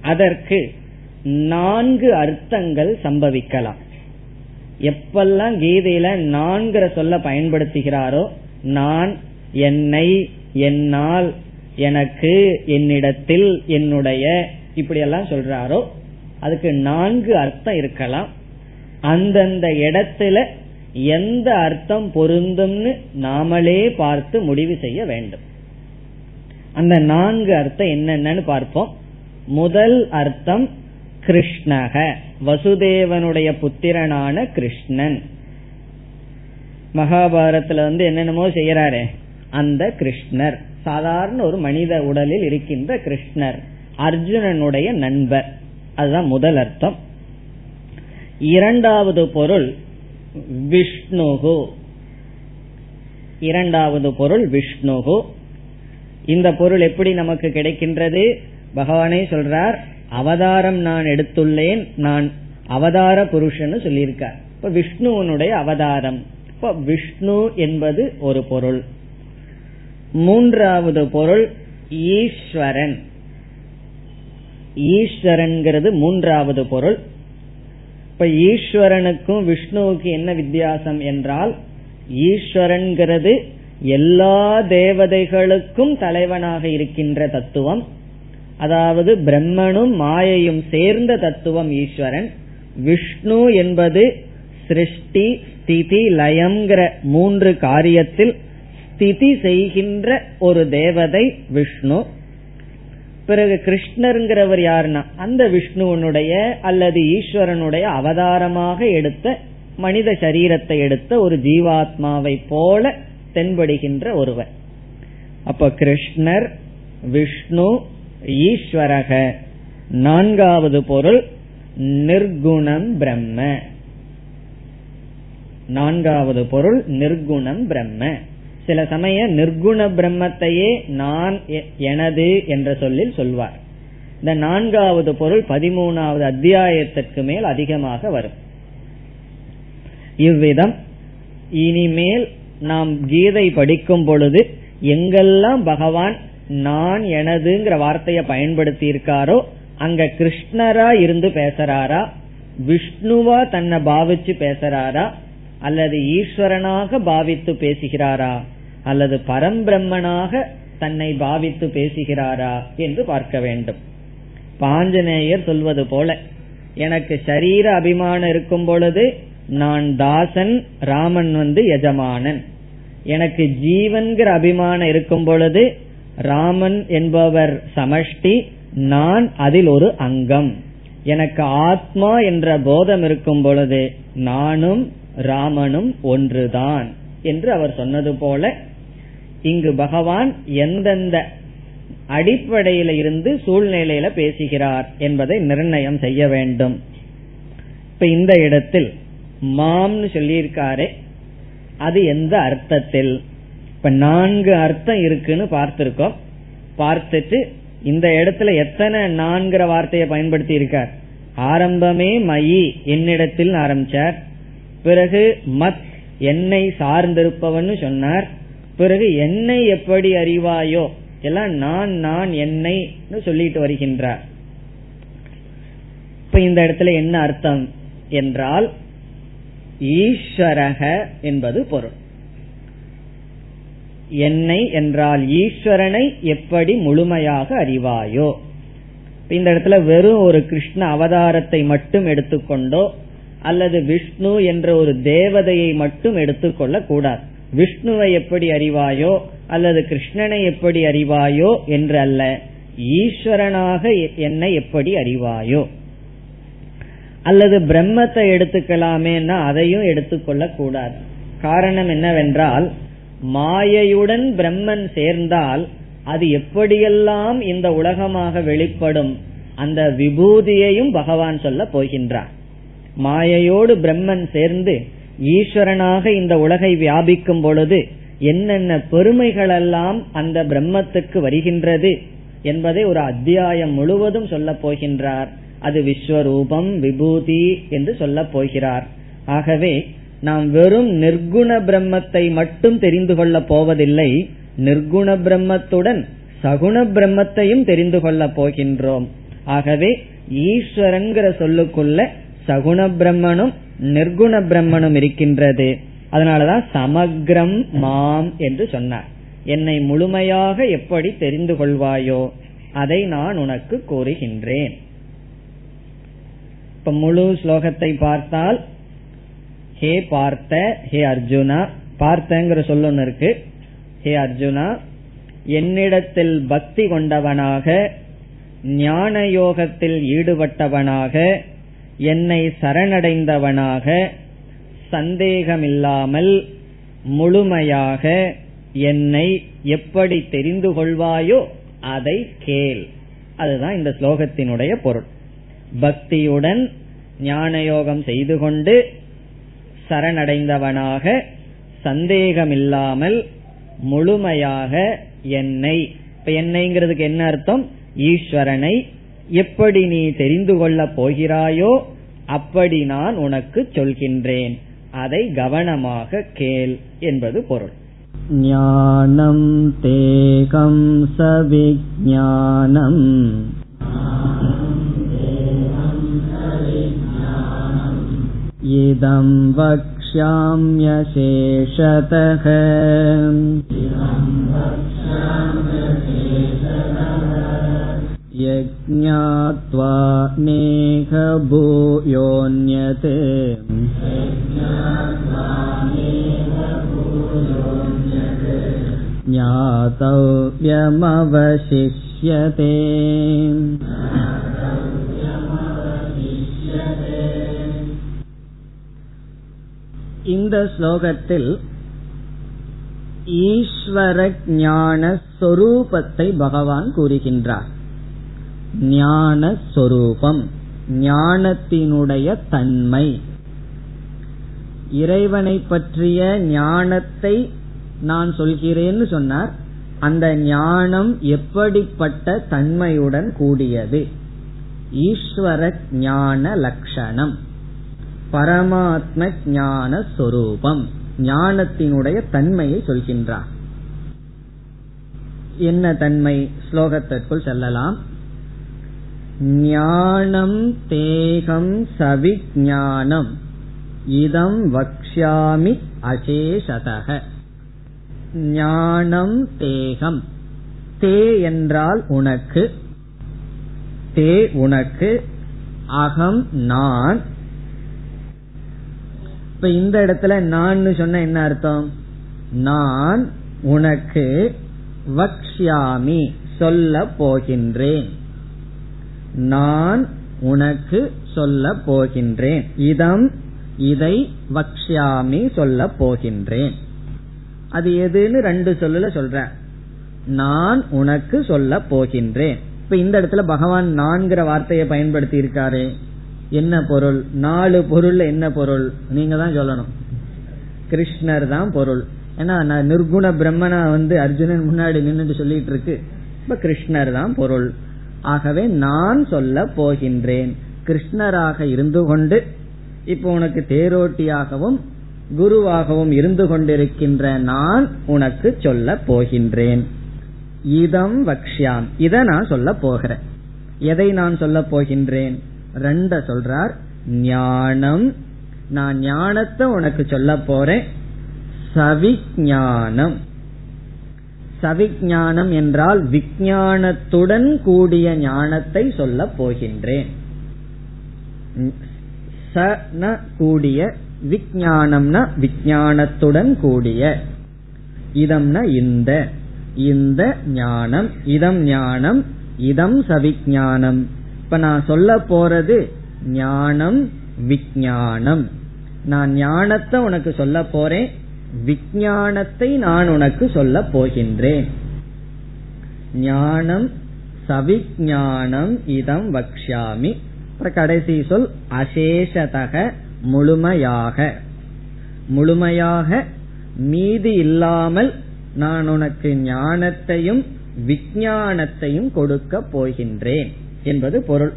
அதற்கு நான்கு அர்த்தங்கள் சம்பவிக்கலாம். எப்பெல்லாம் கீதையில நான்கிற சொல்ல பயன்படுத்துகிறாரோ நான் என்னை என்னால் எனக்கு என்னிடத்தில் என்னுடைய இப்படி எல்லாம் சொல்றாரோ அதுக்கு நான்கு அர்த்தம் இருக்கலாம். அந்தந்த இடத்துல எந்த அர்த்தம் பொருந்தும்னு நாமளே பார்த்து முடிவு செய்ய வேண்டும். அந்த நான்கு அர்த்தம் என்னென்னு பார்ப்போம். முதல் அர்த்தம் கிருஷ்ணக. வசுதேவனுடைய புத்திரனான கிருஷ்ணன். மகாபாரத்துல வந்து என்னென்னமோ செய்யறாரு அந்த கிருஷ்ணர். சாதாரண ஒரு மனித உடலில் இருக்கின்ற கிருஷ்ணர். அர்ஜுனனுடைய நண்பர். அதுதான் முதல் அர்த்தம். இரண்டாவது பொருள் விஷ்ணுகு. இரண்டாவது பொருள் விஷ்ணுகு. இந்த பொருள் எப்படி நமக்கு கிடைக்கின்றது? பகவானே சொல்றார் அவதாரம் நான் எடுத்துள்ளேன் நான் அவதார புருஷன்னு சொல்லியிருக்கார். இப்ப விஷ்ணுவனுடைய அவதாரம். இப்ப விஷ்ணு என்பது ஒரு பொருள். மூன்றாவது பொருள் ஈஸ்வரன். ஈஸ்வரன்கிறது மூன்றாவது பொருள். இப்ப ஈஸ்வரனுக்கும் விஷ்ணுவுக்கு என்ன வித்தியாசம் என்றால் ஈஸ்வரன்கிறது எல்லா தேவதைகளுக்கும் தலைவனாக இருக்கின்ற தத்துவம். அதாவது பிரம்மனும் மாயையும் சேர்ந்த தத்துவம் ஈஸ்வரன். விஷ்ணு என்பது சிருஷ்டி ஸ்திதி லயம்ங்கிற மூன்று காரியத்தில் ஸ்திதி செய்கின்ற ஒரு தேவதை விஷ்ணு. பிறகு கிருஷ்ணருங்கிறவர் யாருன்னா அந்த விஷ்ணுவனுடைய அல்லது ஈஸ்வரனுடைய அவதாரமாக எடுத்த மனித சரீரத்தை எடுத்த ஒரு ஜீவாத்மாவை போல தென்படுகின்ற ஒருவர். அப்ப கிருஷ்ணர் விஷ்ணு ஈஸ்வரக. நான்காவது பொருள் நிர்குணம் பிரம்ம. நான்காவது பொருள் நிர்குணம் பிரம்ம. சில சமய நிர்குண பிரம்மத்தையே நான் எனது என்ற சொல்லில் சொல்வார். இந்த நான்காவது பொருள் பதிமூணாவது அத்தியாயத்திற்கு மேல் அதிகமாக வரும். இவ்விதம் இனிமேல் நாம் கீதை படிக்கும் பொழுது எங்கெல்லாம் பகவான் நான் எனதுங்கிற வார்த்தையை பயன்படுத்தி இருக்காரோ அங்க கிருஷ்ணரா இருந்து பேசுறாரா விஷ்ணுவா தன்னை பாவிச்சு பேசுறாரா அல்லது ஈஸ்வரனாக பாவித்து பேசுகிறாரா அல்லது பரம்பிரம்மனாக தன்னை பாவித்து பேசுகிறாரா என்று பார்க்க வேண்டும். பாஞ்சநேயர் சொல்வது போல எனக்கு சரீர அபிமானம் இருக்கும் பொழுது நான் தாசன் ராமன் வந்து எஜமானன். எனக்கு ஜீவன்கிற அபிமானம் இருக்கும் பொழுது ராமன் என்பவர் சமஷ்டி நான் அதில் ஒரு அங்கம். எனக்கு ஆத்மா என்ற போதம் இருக்கும் பொழுது நானும் ராமனும் ஒன்றுதான் என்று அவர் சொன்னது போல இங்கு பகவான் எந்தெந்த அடிப்படையில இருந்து சூழ்நிலையில பேசுகிறார் என்பதை நிர்ணயம் செய்ய வேண்டும். இப்ப இந்த இடத்தில் மாம்னு சொல்லியிருக்காரே அது எந்த அர்த்தத்தில்? இப்ப நான்கு அர்த்தம் இருக்குன்னு பார்த்திருக்கோம். பார்த்துட்டு இந்த இடத்துல எத்தனை நான்கிற வார்த்தையை பயன்படுத்தி இருக்கார் ஆரம்பமே மயி என்னிடத்தில் ஆரம்பிச்சார். பிறகு மத் என்னை சார்ந்திருப்பவன் சொன்னார். பிறகு என்னை எப்படி அறிவாயோ? எல்லாம் நான் நான் என்னை சொல்லிட்டு வருகின்றார். இப்ப இந்த இடத்துல என்ன அர்த்தம்? என்றால் ஈஸ்வரக என்பது பொருள். என்னை என்றால் ஈஸ்வரனை எப்படி முழுமையாக அறிவாயோ? இந்த இடத்துல வெறும் ஒரு கிருஷ்ண அவதாரத்தை மட்டும் எடுத்துக்கொண்டோ அல்லது விஷ்ணு என்ற ஒரு தேவதையை மட்டும் எடுத்துக்கொள்ள கூடாது. விஷ்ணுவை எப்படி அறிவாயோ அல்லது கிருஷ்ணனை எப்படி அறிவாயோ என்று அல்ல ஈஸ்வரனாக என்னை எப்படி அறிவாயோ? அல்லது பிரம்மத்தை எடுத்துக்கலாமேன்னா அதையும் எடுத்துக்கொள்ள கூடாது. காரணம் என்னவென்றால் மாயையுடன் பிரம்மன் சேர்ந்தால் அது எப்படியெல்லாம் இந்த உலகமாக வெளிப்படும் அந்த விபூதியையும் பகவான் சொல்ல போகின்றார். மாயையோடு பிரம்மன் சேர்ந்து ஈஸ்வரனாக இந்த உலகை வியாபிக்கும் பொழுது என்னென்ன பெருமைகளெல்லாம் அந்த பிரம்மத்துக்கு வருகின்றது என்பதை ஒரு அத்தியாயம் முழுவதும் சொல்ல போகின்றார். அது விஸ்வரூபம் விபூதி என்று சொல்ல போகிறார். ஆகவே நாம் வெறும் நிர்குண பிரம்மத்தை மட்டும் தெரிந்து கொள்ளப் போவதில்லை நிர்குண பிரம்மத்துடன் சகுண பிரம்மத்தையும் தெரிந்து கொள்ளப் போகின்றோம். ஆகவே ஈஸ்வரன்கிற சொல்லுக்குள்ள சகுண பிரம்மனும் நிர்குண பிரம்மனும் இருக்கின்றது. அதனாலதான் சமக்ரம் மாம் என்று சொன்னார். என்னை முழுமையாக எப்படி தெரிந்து கொள்வாயோ அதை நான் உனக்கு கூறுகின்றேன். இப்ப முழு ஸ்லோகத்தை பார்த்தால் ஹே பார்த்த ஹே அர்ஜுனா பார்த்தங்கிற சொல்லொன்னு இருக்கு. ஹே அர்ஜுனா என்னிடத்தில் பக்தி கொண்டவனாக ஞான யோகத்தில் ஈடுபட்டவனாக என்னை சரணடைந்தவனாக சந்தேகமில்லாமல் முழுமையாக என்னை எப்படி தெரிந்து கொள்வாயோ அதை கேள். அதுதான் இந்த ஸ்லோகத்தினுடைய பொருள். பக்தியுடன் ஞானயோகம் செய்து கொண்டு சரணடைந்தவனாக சந்தேகமில்லாமல் முழுமையாக என்னை. இப்ப என்னைங்கிறதுக்கு என்ன அர்த்தம்? ஈஸ்வரனை எப்படி நீ தெரிந்து கொள்ள போகிறாயோ அப்படி நான் உனக்கு சொல்கின்றேன். அதை கவனமாக கேள் என்பது பொருள். ஞானம் தேகம் சவிஜானம் इदं वक्ष्याम्यशेषतः यज्ञात्वा नेह भूयोऽन्यत् ज्ञातव्यमवशिष्यते இந்த ஸ்லோகத்தில் ஈஸ்வர ஞான சொரூபத்தை பகவான் கூறுகின்றார். ஞான சொரூபம் ஞானத்தினுடைய தன்மை. இறைவனை பற்றிய ஞானத்தை நான் சொல்கிறேன்னு சொன்னார். அந்த ஞானம் எப்படிப்பட்ட தன்மையுடன் கூடியது? ஈஸ்வர ஞான லட்சணம் பரமாத்ம ஞான சொரூபம் ஞானத்தினுடைய தன்மையை சொல்கின்றார். என்ன தன்மை? ஸ்லோகத்திற்குள் செல்லலாம். ஞானம் தேகம் சவிஞானம் இதம் வக்ஷாமி அசேஷதக. ஞானம் தேகம். தே என்றால் உனக்கு. தே உனக்கு. அகம் நான். இப்ப இந்த இடத்துல நான் சொன்ன என்ன அர்த்தம்? நான் உனக்கு வக்ஷாமி சொல்ல போகின்றேன். நான் உனக்கு சொல்ல போகின்றேன். இதம் இதை வக்ஷாமி சொல்ல போகின்றேன். அது எதுன்னு ரெண்டு சொல்லல சொல்ற நான் உனக்கு சொல்ல போகின்றேன். இப்ப இந்த இடத்துல பகவான் நான்கிற வார்த்தையை பயன்படுத்தி இருக்காரு. என்ன பொருள்? நாலு பொருள் என்ன பொருள்? நீங்க தான் சொல்லணும். கிருஷ்ணர் தான் பொருள். ஏன்னா நிர்குண பிரம்மனா வந்து அர்ஜுனன் முன்னாடி நின்றுட்டு சொல்லிட்டு இருக்கு இப்ப கிருஷ்ணர் தான் பொருள். ஆகவே நான் சொல்ல போகின்றேன். கிருஷ்ணராக இருந்து கொண்டு இப்போ உனக்கு தேரோட்டியாகவும் குருவாகவும் இருந்து கொண்டிருக்கின்ற நான் உனக்கு சொல்ல போகின்றேன். இதம் வக்ஷாம் இத நான் சொல்ல போகிறேன். எதை நான் சொல்ல போகின்றேன்? ரெண்ட சொல்றார் ஞானம். நான் ஞானத்தை உனக்கு சொல்ல போறேன். சவிஞானம் சவிஞானம் என்றால் விஞ்ஞானத்துடன் கூடிய ஞானத்தை சொல்ல போகின்றேன். சன கூடிய விஞ்ஞானம்னா விஞ்ஞானத்துடன் கூடிய. இதம்னா இந்த. இந்த ஞானம் இதம் ஞானம் இதம் சவிஞானம் இப்ப நான் சொல்ல போறது ஞானம் விஞ்ஞானம். நான் ஞானத்தை உனக்கு சொல்ல போறேன் விஞ்ஞானத்தை நான் உனக்கு சொல்ல போகின்றேன். ஞானம் சவிஜானம் இதம் வக்ஷாமி கடைசி சொல் அசேஷதக முழுமையாக. முழுமையாக மீதி இல்லாமல் நான் உனக்கு ஞானத்தையும் விஞ்ஞானத்தையும் கொடுக்க போகின்றேன். என்பது பொருள்.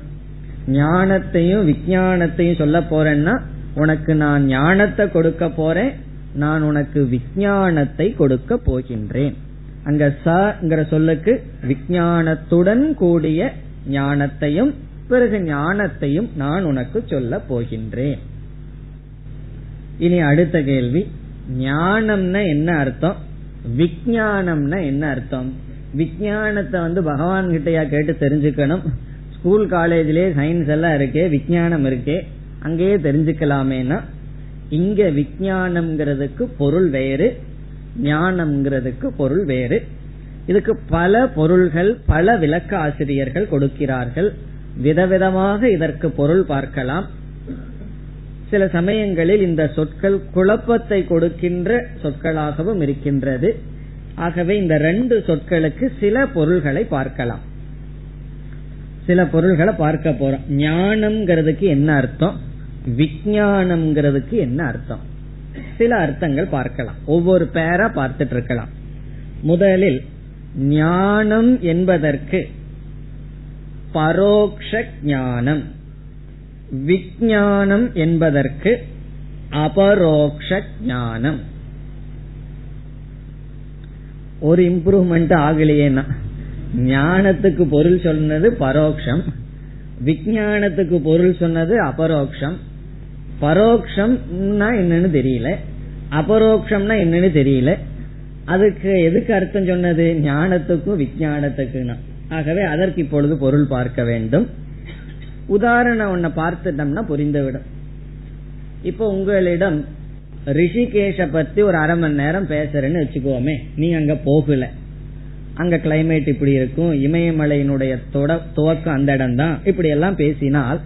ஞானத்தையும் விஞ்ஞானத்தையும் சொல்ல போறேன்னா உனக்கு நான் ஞானத்தை கொடுக்க போறேன் நான் உனக்கு விஞ்ஞானத்தை கொடுக்க போகின்றேன். அங்க சங்கிற சொல்லுக்கு விஞ்ஞானத்துடன் கூடிய ஞானத்தையும் பிறகு ஞானத்தையும் நான் உனக்கு சொல்ல போகின்றேன். இனி அடுத்த கேள்வி. ஞானம்னா என்ன அர்த்தம்? விஜயானம்னா என்ன அர்த்தம்? விஞ்ஞானத்தை வந்து பகவான் கிட்டயா கேட்டு தெரிஞ்சுக்கணும். ஸ்கூல் காலேஜ்லயே சயின்ஸ் எல்லாம் இருக்கே விஞ்ஞானம் இருக்கே அங்கேயே தெரிஞ்சுக்கலாமேனா? இங்க விஜயானம்ங்கிறதுக்கு பொருள் வேறு ஞானம்ங்கிறதுக்கு பொருள் வேறு. இதுக்கு பல பொருள்கள் பல விளக்க ஆசிரியர்கள் கொடுக்கிறார்கள். விதவிதமாக இதற்கு பொருள் பார்க்கலாம். சில சமயங்களில் இந்த சொற்கள் குழப்பத்தை கொடுக்கின்ற சொற்களாகவும் இருக்கின்றது. ஆகவே இந்த ரெண்டு சொற்களுக்கு சில பொருள்களை பார்க்கலாம். சில பொருள்களை பார்க்க போறோம். ஞானம்ங்கிறதுக்கு என்ன அர்த்தம்? விஜயானம்ங்கிறதுக்கு என்ன அர்த்தம்? சில அர்த்தங்கள் பார்க்கலாம். ஒவ்வொரு பேரா பார்த்துட்டு இருக்கலாம். முதலில் ஞானம் என்பதற்கு பரோக்ஷ ஞானம். விஞ்ஞானம் என்பதற்கு அபரோக்ஷ ஞானம். ஒரு இம்ப்ரூவ்மெண்ட் ஆகலையேனா ஞானத்துக்கு பொருள் சொன்னது பரோக்ஷம். விஞ்ஞானத்துக்கு பொருள் சொன்னது அபரோக்ஷம். பரோக்ஷம்னா என்னன்னு தெரியல. அபரோக்ஷம்னா என்னன்னு தெரியல. அதுக்கு எதுக்கு அர்த்தம் சொன்னது? ஞானத்துக்கும் விஞ்ஞானத்துக்குன்னா ஆகவே அதற்கு இப்பொழுது பொருள் பார்க்க வேண்டும். உதாரணம் ஒன்ன பார்த்துட்டோம்னா புரிந்துவிடும். இப்போ உங்களிடம் ரிஷிகேஷ பத்தி ஒரு அரை மணி நேரம் பேசுறேன்னு வச்சுக்கோமே. நீ அங்க போகல. அங்க கிளைமேட் இப்படி இருக்கும் இமயமலையினுடைய துவக்கம் அந்த இடம் தான் இப்படி எல்லாம் பேசினால்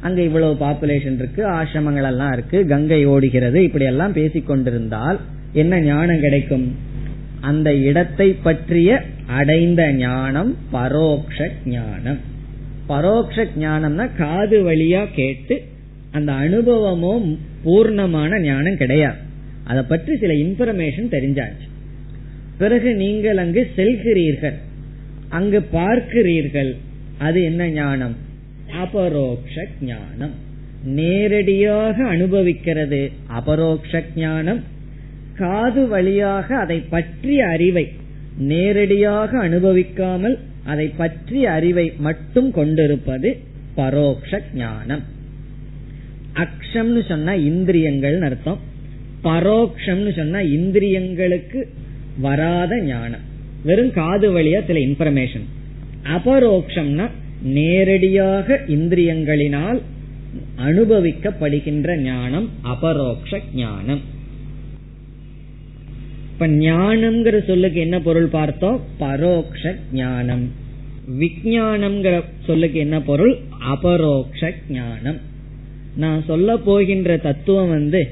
அங்க இவ்வளவு பாப்புலேஷன் இருக்கு ஆசிரமங்கள் எல்லாம் இருக்கு கங்கை ஓடுகிறது இப்படி எல்லாம் பேசிக்கொண்டிருந்தால் என்ன ஞானம் கிடைக்கும்? அந்த இடத்தை பற்றிய அடைந்த ஞானம் பரோக்ஷ ஞானம். பரோக்ஷ ஞானம்னா காது வழியா கேட்டு அந்த அனுபவமும் பூர்ணமான ஞானம் கிடையாது. அதை பற்றி சில இன்ஃபர்மேஷன் தெரிஞ்சாச்சு. பிறகு நீங்கள் அங்கு செல்கிறீர்கள். அங்கு பார்க்கிறீர்கள். அது என்ன ஞானம்? அபரோக்ஷ ஞானம். நேரடியாக அனுபவிக்கிறது அபரோக்ஷ ஞானம். காது வழியாக அதை பற்றிய அறிவை நேரடியாக அனுபவிக்காமல் அதை பற்றிய அறிவை மட்டும் கொண்டிருப்பது பரோக்ஷ ஞானம். அக்ஷம்னு சொன்னா இந்திரியங்கள் அர்த்தம். பரோக்ஷம்னு சொன்னா இந்திரியங்களுக்கு வராத ஞானம். வெறும் காது வழியா சில இன்ஃபர்மேஷன் அபரோக்ஷம்னா நேரடியாக இந்திரியங்களினால் அனுபவிக்கப்படுகின்ற ஞானம் அபரோக்ஷ ஞானம். இப்ப ஞானம்ங்கிற சொல்லுக்கு என்ன பொருள் பார்த்தோம்? பரோக்ஷ ஞானம். விஜயானம்ங்கிற சொல்லுக்கு என்ன பொருள்? அபரோக்ஷ ஞானம். நான் சொல்ல போகின்ற தத்துவம் வந்து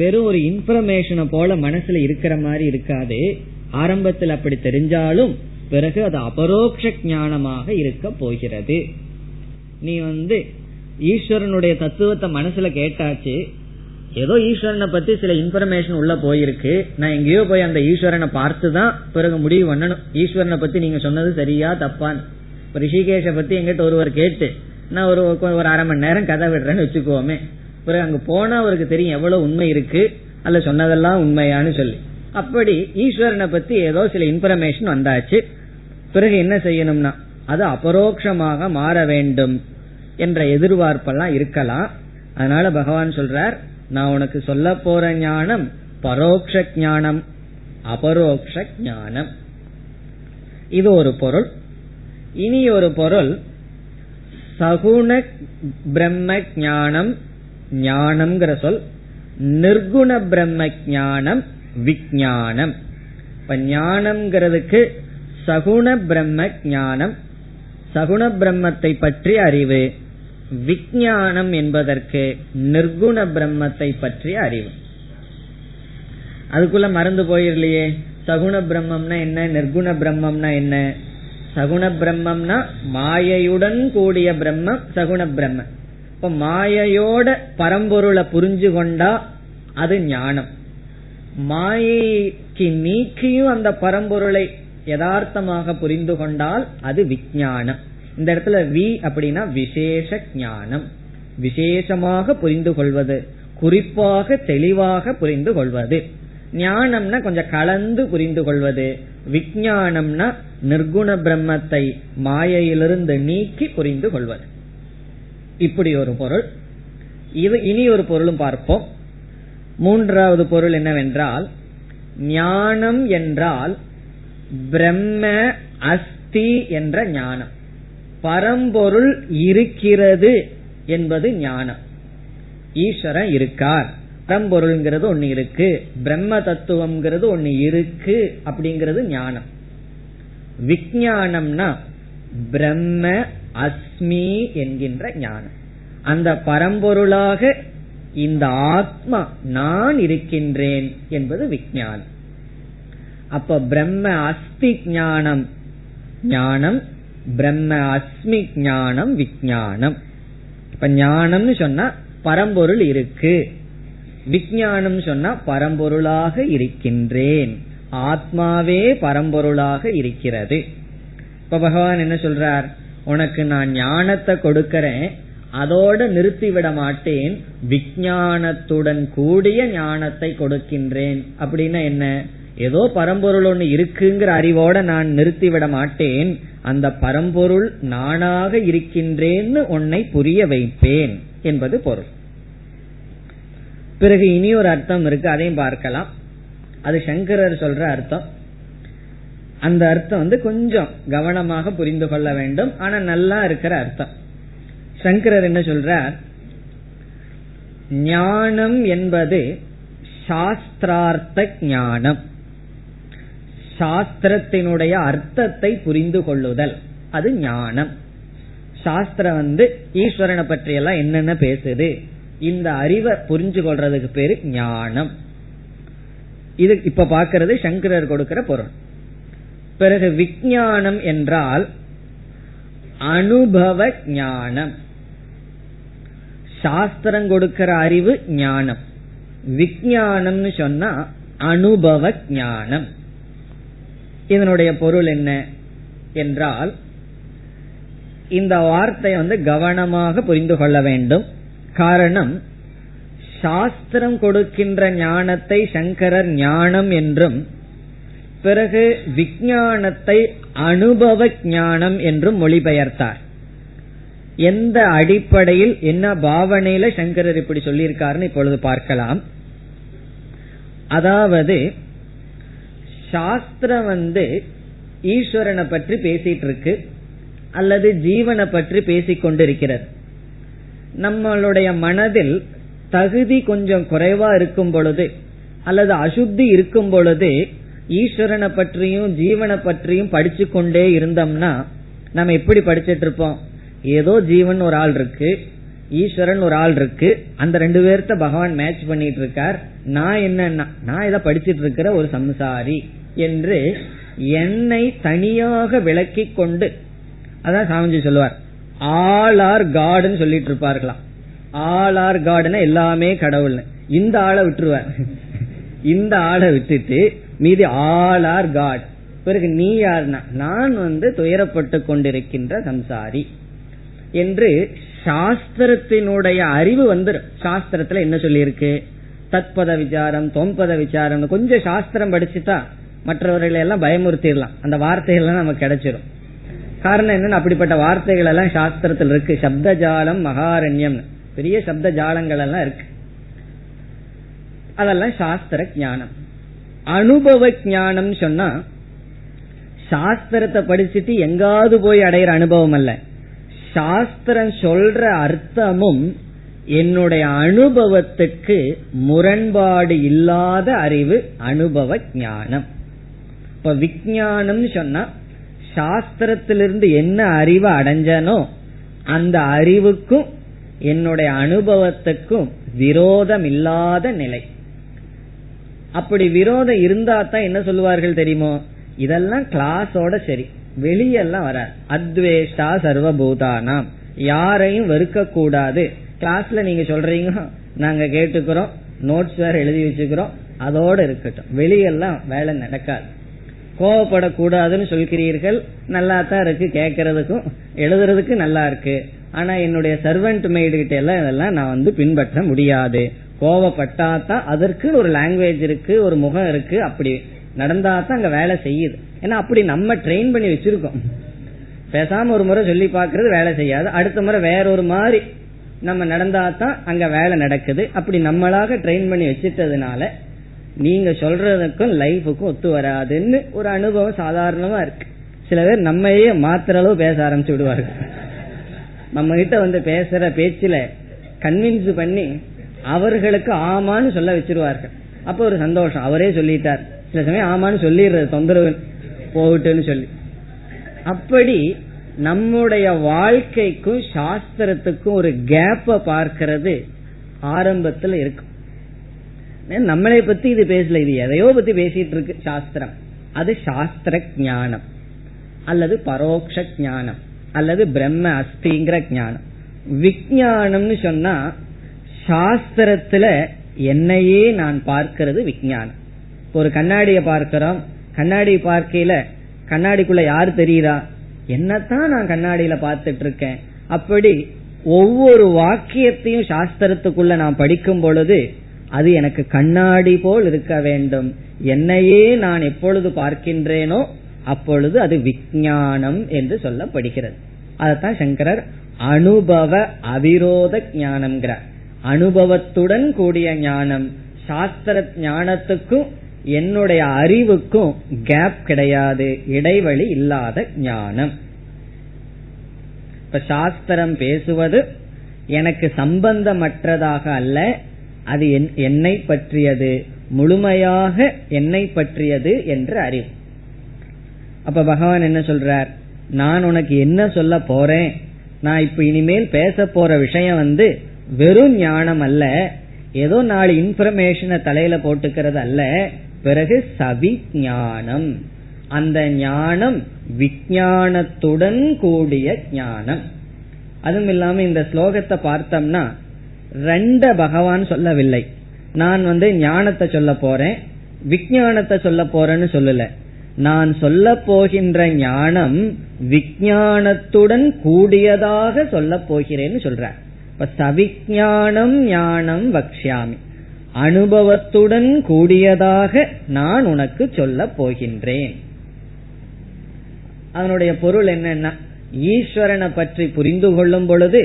வெறும் ஒரு இன்ஃபர்மேஷனை போல மனசுல இருக்கிற மாதிரி இருக்காது. ஆரம்பத்தில் அப்படி தெரிஞ்சாலும் பிறகு அது அபரோக்ஷ ஞானமாக இருக்க போகிறது. நீ வந்து ஈஸ்வரனுடைய தத்துவத்தை மனசுல கேட்டாச்சு ஏதோ ஈஸ்வரனை பத்தி சில இன்ஃபர்மேஷன் உள்ள போயிருக்கு. நான் எங்கேயோ போய் அந்த ஈஸ்வரனை பார்த்து தான் பிறகு முடிவு பண்ணணும். ஈஸ்வரனை பத்தி நீங்க சொன்னது சரியா தப்பான் ரிஷிகேஷ பத்தி எங்கிட்ட ஒருவர் கேட்டு நான் ஒரு ஒரு அரை மணி நேரம் கதை விடுறேன்னு வச்சுக்கோமே. பிறகு அங்க போனா அவருக்கு தெரியும் எவ்வளவு உண்மை இருக்கு. அல்ல சொன்னதெல்லாம் உண்மையான்னு சொல்லி. அப்படி ஈஸ்வரனை பத்தி ஏதோ சில இன்ஃபர்மேஷன் வந்தாச்சு. பிறகு என்ன செய்யணும்னா அது அபரோக்ஷமாக மாற வேண்டும் என்ற எதிர்பார்ப்பெல்லாம் இருக்கலாம். அதனால பகவான் சொல்றார் நான் உனக்கு சொல்ல போற ஞானம் பரோக்ஷ ஞானம் அபரோக்ஷ ஞானம். இது ஒரு பொருள். இனி ஒரு பொருள் சகுண பிரம்ம ஞானம் ஞானம்ங்கிற சொல் நிர்குண பிரம்ம ஞானம் விஜானம் இப்ப ஞானம்ங்கிறதுக்கு சகுண பிரம்ம ஞானம் சகுண பிரம்மத்தை பற்றி அறிவு விஜானம் என்பதற்கு நிர்குண பிரம்மத்தை பற்றிய அறிவு. அதுக்குள்ள மறந்து போயிடலையே சகுண பிரம்மம்னா என்ன நிர்குண பிரம்மம்னா என்ன? சகுண பிரம்மம்னா மாயையுடன் கூடிய பிரம்மம் சகுண பிரம்மம். இப்ப மாயையோட பரம்பொருளை புரிஞ்சு கொண்டா அது ஞானம். மாயைக்கு நீக்கியும் அந்த பரம்பொருளை யதார்த்தமாக புரிந்து கொண்டால் அது விஜயானம் இந்த இடத்துல வி அப்படின்னா விசேஷ ஞானம். விசேஷமாக புரிந்து கொள்வது குறிப்பாக தெளிவாக புரிந்து கொள்வது. ஞானம்னா கொஞ்சம் கலந்து புரிந்து கொள்வது விஜயானம்னா நிர்குண பிரம்மத்தை மாயையிலிருந்து நீக்கி புரிந்து கொள்வது. இப்படி ஒரு பொருள். இது இனி ஒரு பொருளும் பார்ப்போம். மூன்றாவது பொருள் என்னவென்றால் ஞானம் என்றால் பிரம்ம அஸ்தி என்ற ஞானம். பரம்பொருள் இருக்கிறது என்பது ஞானம். ஈஸ்வரன் இருக்கார். பரம்பொருள்ங்கிறது ஒன்னு இருக்கு. பிரம்ம தத்துவம்ங்கிறது ஒன்னு இருக்கு அப்படிங்கிறது ஞானம். விஜயானம்னா பிரம்ம அஸ்மி என்கின்ற ஞானம். அந்த பரம்பொருளாக இந்த ஆத்மா நான் இருக்கின்றேன் என்பது விஜயானம் அப்ப பிரம்ம அஸ்தி ஞானம் ஞானம் பிரம்ம அஸ்மி ஞானம் விஜயானம் இப்ப ஞானம்னு சொன்னா பரம்பொருள் இருக்கு. விஜயானம் சொன்னா பரம்பொருளாக இருக்கின்றேன். ஆத்மாவே பரம்பொருளாக இருக்கிறது. இப்ப பகவான் என்ன சொல்றார்? உனக்கு நான் ஞானத்தை கொடுக்கறேன் அதோட நிறுத்திவிட மாட்டேன் விஜயானத்துடன் கூடிய ஞானத்தை கொடுக்கின்றேன். அப்படின்னா என்ன? ஏதோ பரம்பொருள் ஒன்று இருக்குங்கிற அறிவோட நான் நிறுத்திவிட மாட்டேன் அந்த பரம்பொருள் நானாக இருக்கின்றேன்னு உன்னை புரிய வைப்பேன் என்பது பொருள். பிறகு இனி ஒரு அர்த்தம் இருக்கு அதையும் பார்க்கலாம். அது சங்கரர் சொல்ற அர்த்தம். அந்த அர்த்தம் வந்து கொஞ்சம் கவனமாக புரிந்து கொள்ள வேண்டும். ஆனா நல்லா இருக்கிற அர்த்தம். சங்கரர் என்ன சொல்றார்? ஞானம் என்பது சாஸ்திரார்த்த ஞானம். சாஸ்திரத்தினுடைய அர்த்தத்தை புரிந்து கொள்ளுதல். அது ஞானம். சாஸ்திரம் வந்து ஈஸ்வரனை பற்றி எல்லாம் என்னென்ன பேசுது? இந்த அறிவை புரிஞ்சு கொள்றதுக்கு பேரு ஞானம். இது இப்ப பாக்கிறது சங்கரர் கொடுக்கிற பொருள். பிறகு விஜயானம் என்றால் அனுபவ ஞானம். சாஸ்திரம் கொடுக்கிற அறிவு ஞானம். விஜயானம்னு சொன்னா அனுபவ ஞானம். இதனுடைய பொருள் என்ன என்றால் இந்த வார்த்தை வந்து கவனமாக புரிந்து கொள்ள வேண்டும். காரணம் சாஸ்திரம் கொடுக்கின்ற ஞானத்தை சங்கரர் ஞானம் என்றும் பிறகு விஞ்ஞானத்தை அனுபவ ஞானம் என்றும் மொழிபெயர்த்தார். எந்த அடிப்படையில் என்ன பாவனையில சங்கரர் இப்படி சொல்லியிருக்காருன்னு இப்பொழுது பார்க்கலாம். அதாவது சாஸ்திரம் வந்து ஈஸ்வரனை பற்றி பேசிட்டு இருக்கு அல்லது ஜீவனை பற்றி பேசிக்கொண்டிருக்கிறது. நம்மளுடைய மனதில் தகுதி கொஞ்சம் குறைவா இருக்கும் பொழுது அல்லது அசுத்தி இருக்கும் பொழுது ஈஸ்வரனை பற்றியும் ஜீவனை பற்றியும் படிச்சு கொண்டே இருந்தோம்னா நம்ம எப்படி படிச்சிட்டு இருப்போம்? ஏதோ ஜீவன் ஒரு ஆள் இருக்கு ஈஸ்வரன் ஒரு ஆள் இருக்கு அந்த ரெண்டு பேர்த்த பகவான் மேட்ச் பண்ணிட்டு இருக்கார். நான் என்னன்னா நான் இதை படிச்சிட்டு இருக்கிற ஒரு சம்சாரி என்று என்னை தனியாக விளக்கி கொண்டு அதான் சாமிஜி சொல்லுவார் ஆல் ஆர் காடுன்னு சொல்லிட்டு இருப்பார்களாம். ஆல் ஆர் காடுன்னா எல்லாமே கடவுள்னு. இந்த ஆளை விட்டுருவார். இந்த ஆளை விட்டுட்டு மீதி ஆல் ஆர் காட். பிறகு நீ யார்னா? நான் வந்து துயரப்பட்டு கொண்டிருக்கின்ற சம்சாரி. என்று சாஸ்திரத்தினுடைய அறிவு வந்துடும் சாஸ்திரத்துல என்ன சொல்லியிருக்கு? தத்பத விசாரம் தொம்பத விசாரம் கொஞ்சம் சாஸ்திரம் படிச்சுட்டா மற்றவர்களை எல்லாம் பயமுறுத்திடலாம். அந்த வார்த்தைகள்லாம் நமக்கு கிடைச்சிடும் காரணம் என்னன்னு அப்படிப்பட்ட வார்த்தைகள் எல்லாம் சாஸ்திரத்தில் இருக்கு. சப்த ஜாலம் மகாரண்யம். பெரிய சப்த ஜாலங்கள் எல்லாம் இருக்கு. அதெல்லாம் சாஸ்திர ஞானம். அனுபவ ஞானம் சொன்னா சாஸ்திரத்தை படிச்சுட்டு எங்காவது போய் அடையிற அனுபவம் அல்ல. சாஸ்திரம் சொல்ற அர்த்தமும் என்னுடைய அனுபவத்துக்கு முரண்பாடு இல்லாத அறிவு அனுபவ ஞானம் இப்ப விஜயானம் சொன்னா சாஸ்திரத்திலிருந்து என்ன அறிவு அடைஞ்சனோ அந்த அறிவுக்கும் என்னுடைய அனுபவத்துக்கும் விரோதம் இல்லாத நிலை. அப்படி விரோதம் இருந்தா தான் என்ன சொல்லுவார்கள் தெரியுமோ? இதெல்லாம் கிளாஸோட சரி. வெளியெல்லாம் வராது. அத்வேஷ்டா சர்வபூதானாம். யாரையும் வெறுக்க கூடாது கிளாஸ்ல நீங்க சொல்றீங்க நாங்க கேட்டுக்கிறோம். நோட்ஸ் வேற எழுதி வச்சுக்கிறோம். அதோட இருக்கட்டும். வெளியெல்லாம் வேலை நடக்காது. கோவப்படக்கூடாதுன்னு சொல்கிறீர்கள். நல்லா தான் இருக்கு கேட்கறதுக்கும் எழுதுறதுக்கு நல்லா இருக்கு. ஆனா என்னுடைய சர்வெண்ட் மெய்டு கிட்ட எல்லாம் இதெல்லாம் நான் வந்து பின்பற்ற முடியாது. கோவப்பட்டா அதற்குன்னு அதற்கு ஒரு லாங்குவேஜ் இருக்கு ஒரு முகம் இருக்கு அப்படி நடந்தா தான் அங்க வேலை செய்யுது. ஏன்னா அப்படி நம்ம ட்ரெயின் பண்ணி வச்சிருக்கோம். பேசாம ஒரு முறை சொல்லி பாக்குறது வேலை செய்யாது. அடுத்த முறை வேற ஒரு மாதிரி நம்ம நடந்தா தான் அங்க வேலை நடக்குது. அப்படி நம்மளாக ட்ரெயின் பண்ணி வச்சிட்டதுனால நீங்க சொல்றதுக்கும் லைஃபுக்கும் ஒத்து வராதுன்னு ஒரு அனுபவம் சாதாரணமா இருக்கு. சில பேர் நம்மையே மாத்திர அளவு பேச ஆரம்பிச்சு விடுவார்கள். நம்ம கிட்ட வந்து பேசுற பேச்சுல கன்வின்ஸ் பண்ணி அவர்களுக்கு ஆமான்னு சொல்ல வச்சிருவார்கள். அப்ப ஒரு சந்தோஷம். அவரே சொல்லிட்டார். சில சமயம் ஆமான்னு சொல்லிடுறது தொந்தரவு போகட்டுன்னு சொல்லி. அப்படி நம்முடைய வாழ்க்கைக்கும் சாஸ்திரத்துக்கும் ஒரு கேப்ப பார்க்கிறது ஆரம்பத்துல இருக்கும். நம்மளை பத்தி இது பேசல இது எதையோ பத்தி பேசிட்டு இருக்கு சாஸ்திரம். அது சாஸ்திர ஞானம் அல்லது பரோக்ஷ ஞானம் அல்லது பிரம்ம அஸ்திங்கிற ஞானம் விஜயானம்னு சொன்னா சாஸ்திரத்துல என்னையே நான் பார்க்கிறது விஜயானம் ஒரு கண்ணாடியை பார்க்கிறோம் கண்ணாடி பார்க்கையில கண்ணாடிக்குள்ள யார் தெரியுதா? என்னத்தான் நான் கண்ணாடியில பார்த்துட்டு இருக்கேன் அப்படி ஒவ்வொரு வாக்கியத்தையும் சாஸ்திரத்துக்குள்ள நான் படிக்கும் பொழுது அது எனக்கு கண்ணாடி போல் இருக்க வேண்டும். என்னையே நான் எப்பொழுது பார்க்கின்றேனோ அப்பொழுது அது விஞ்ஞானம் என்று சொல்லப்படுகிறது. அதத்தான் சங்கரர் அனுபவ அவிரோத ஞானம்ங்கிறார். அனுபவத்துடன் கூடிய ஞானம். சாஸ்திர ஞானத்துக்கும் என்னுடைய அறிவுக்கும் கேப் கிடையாது. இடைவெளி இல்லாத ஞானம். இப்ப சாஸ்திரம் பேசுவது எனக்கு சம்பந்தமற்றதாக அல்ல அது என்னை பற்றியது. முழுமையாக என்னை பற்றியது என்று அறிவு. அப்ப பகவான் என்ன சொல்றார்? நான் உனக்கு என்ன சொல்ல போறேன்? நான் இப்ப இனிமேல் பேச போற விஷயம் வந்து வெறும் ஞானம் அல்ல ஏதோ நாலு இன்ஃபர்மேஷனை தலையில போட்டுக்கிறது அல்ல பிறகு சவி ஞானம் அந்த ஞானம் விஜயானத்துடன் கூடிய ஞானம். அதுவும் இல்லாம இந்த ஸ்லோகத்தை பார்த்தோம்னா ரெண்ட பகவான் சொல்லவில்லை. நான் வந்து ஞானத்தை சொல்ல போறேன் விஜயானத்தை சொல்ல போறேன்னு சொல்லல. நான் சொல்ல போகின்ற ஞானம் விஜயானத்துடன் கூடியதாக சொல்ல போகிறேன்னு சொல்ற இப்ப சவிஞானம் ஞானம் வக்ஷாமி. அனுபவத்துடன் கூடியதாக நான் உனக்கு சொல்ல போகின்றேன். அதனுடைய பொருள் என்னன்னா ஈஸ்வரனை பற்றி புரிந்து கொள்ளும் பொழுது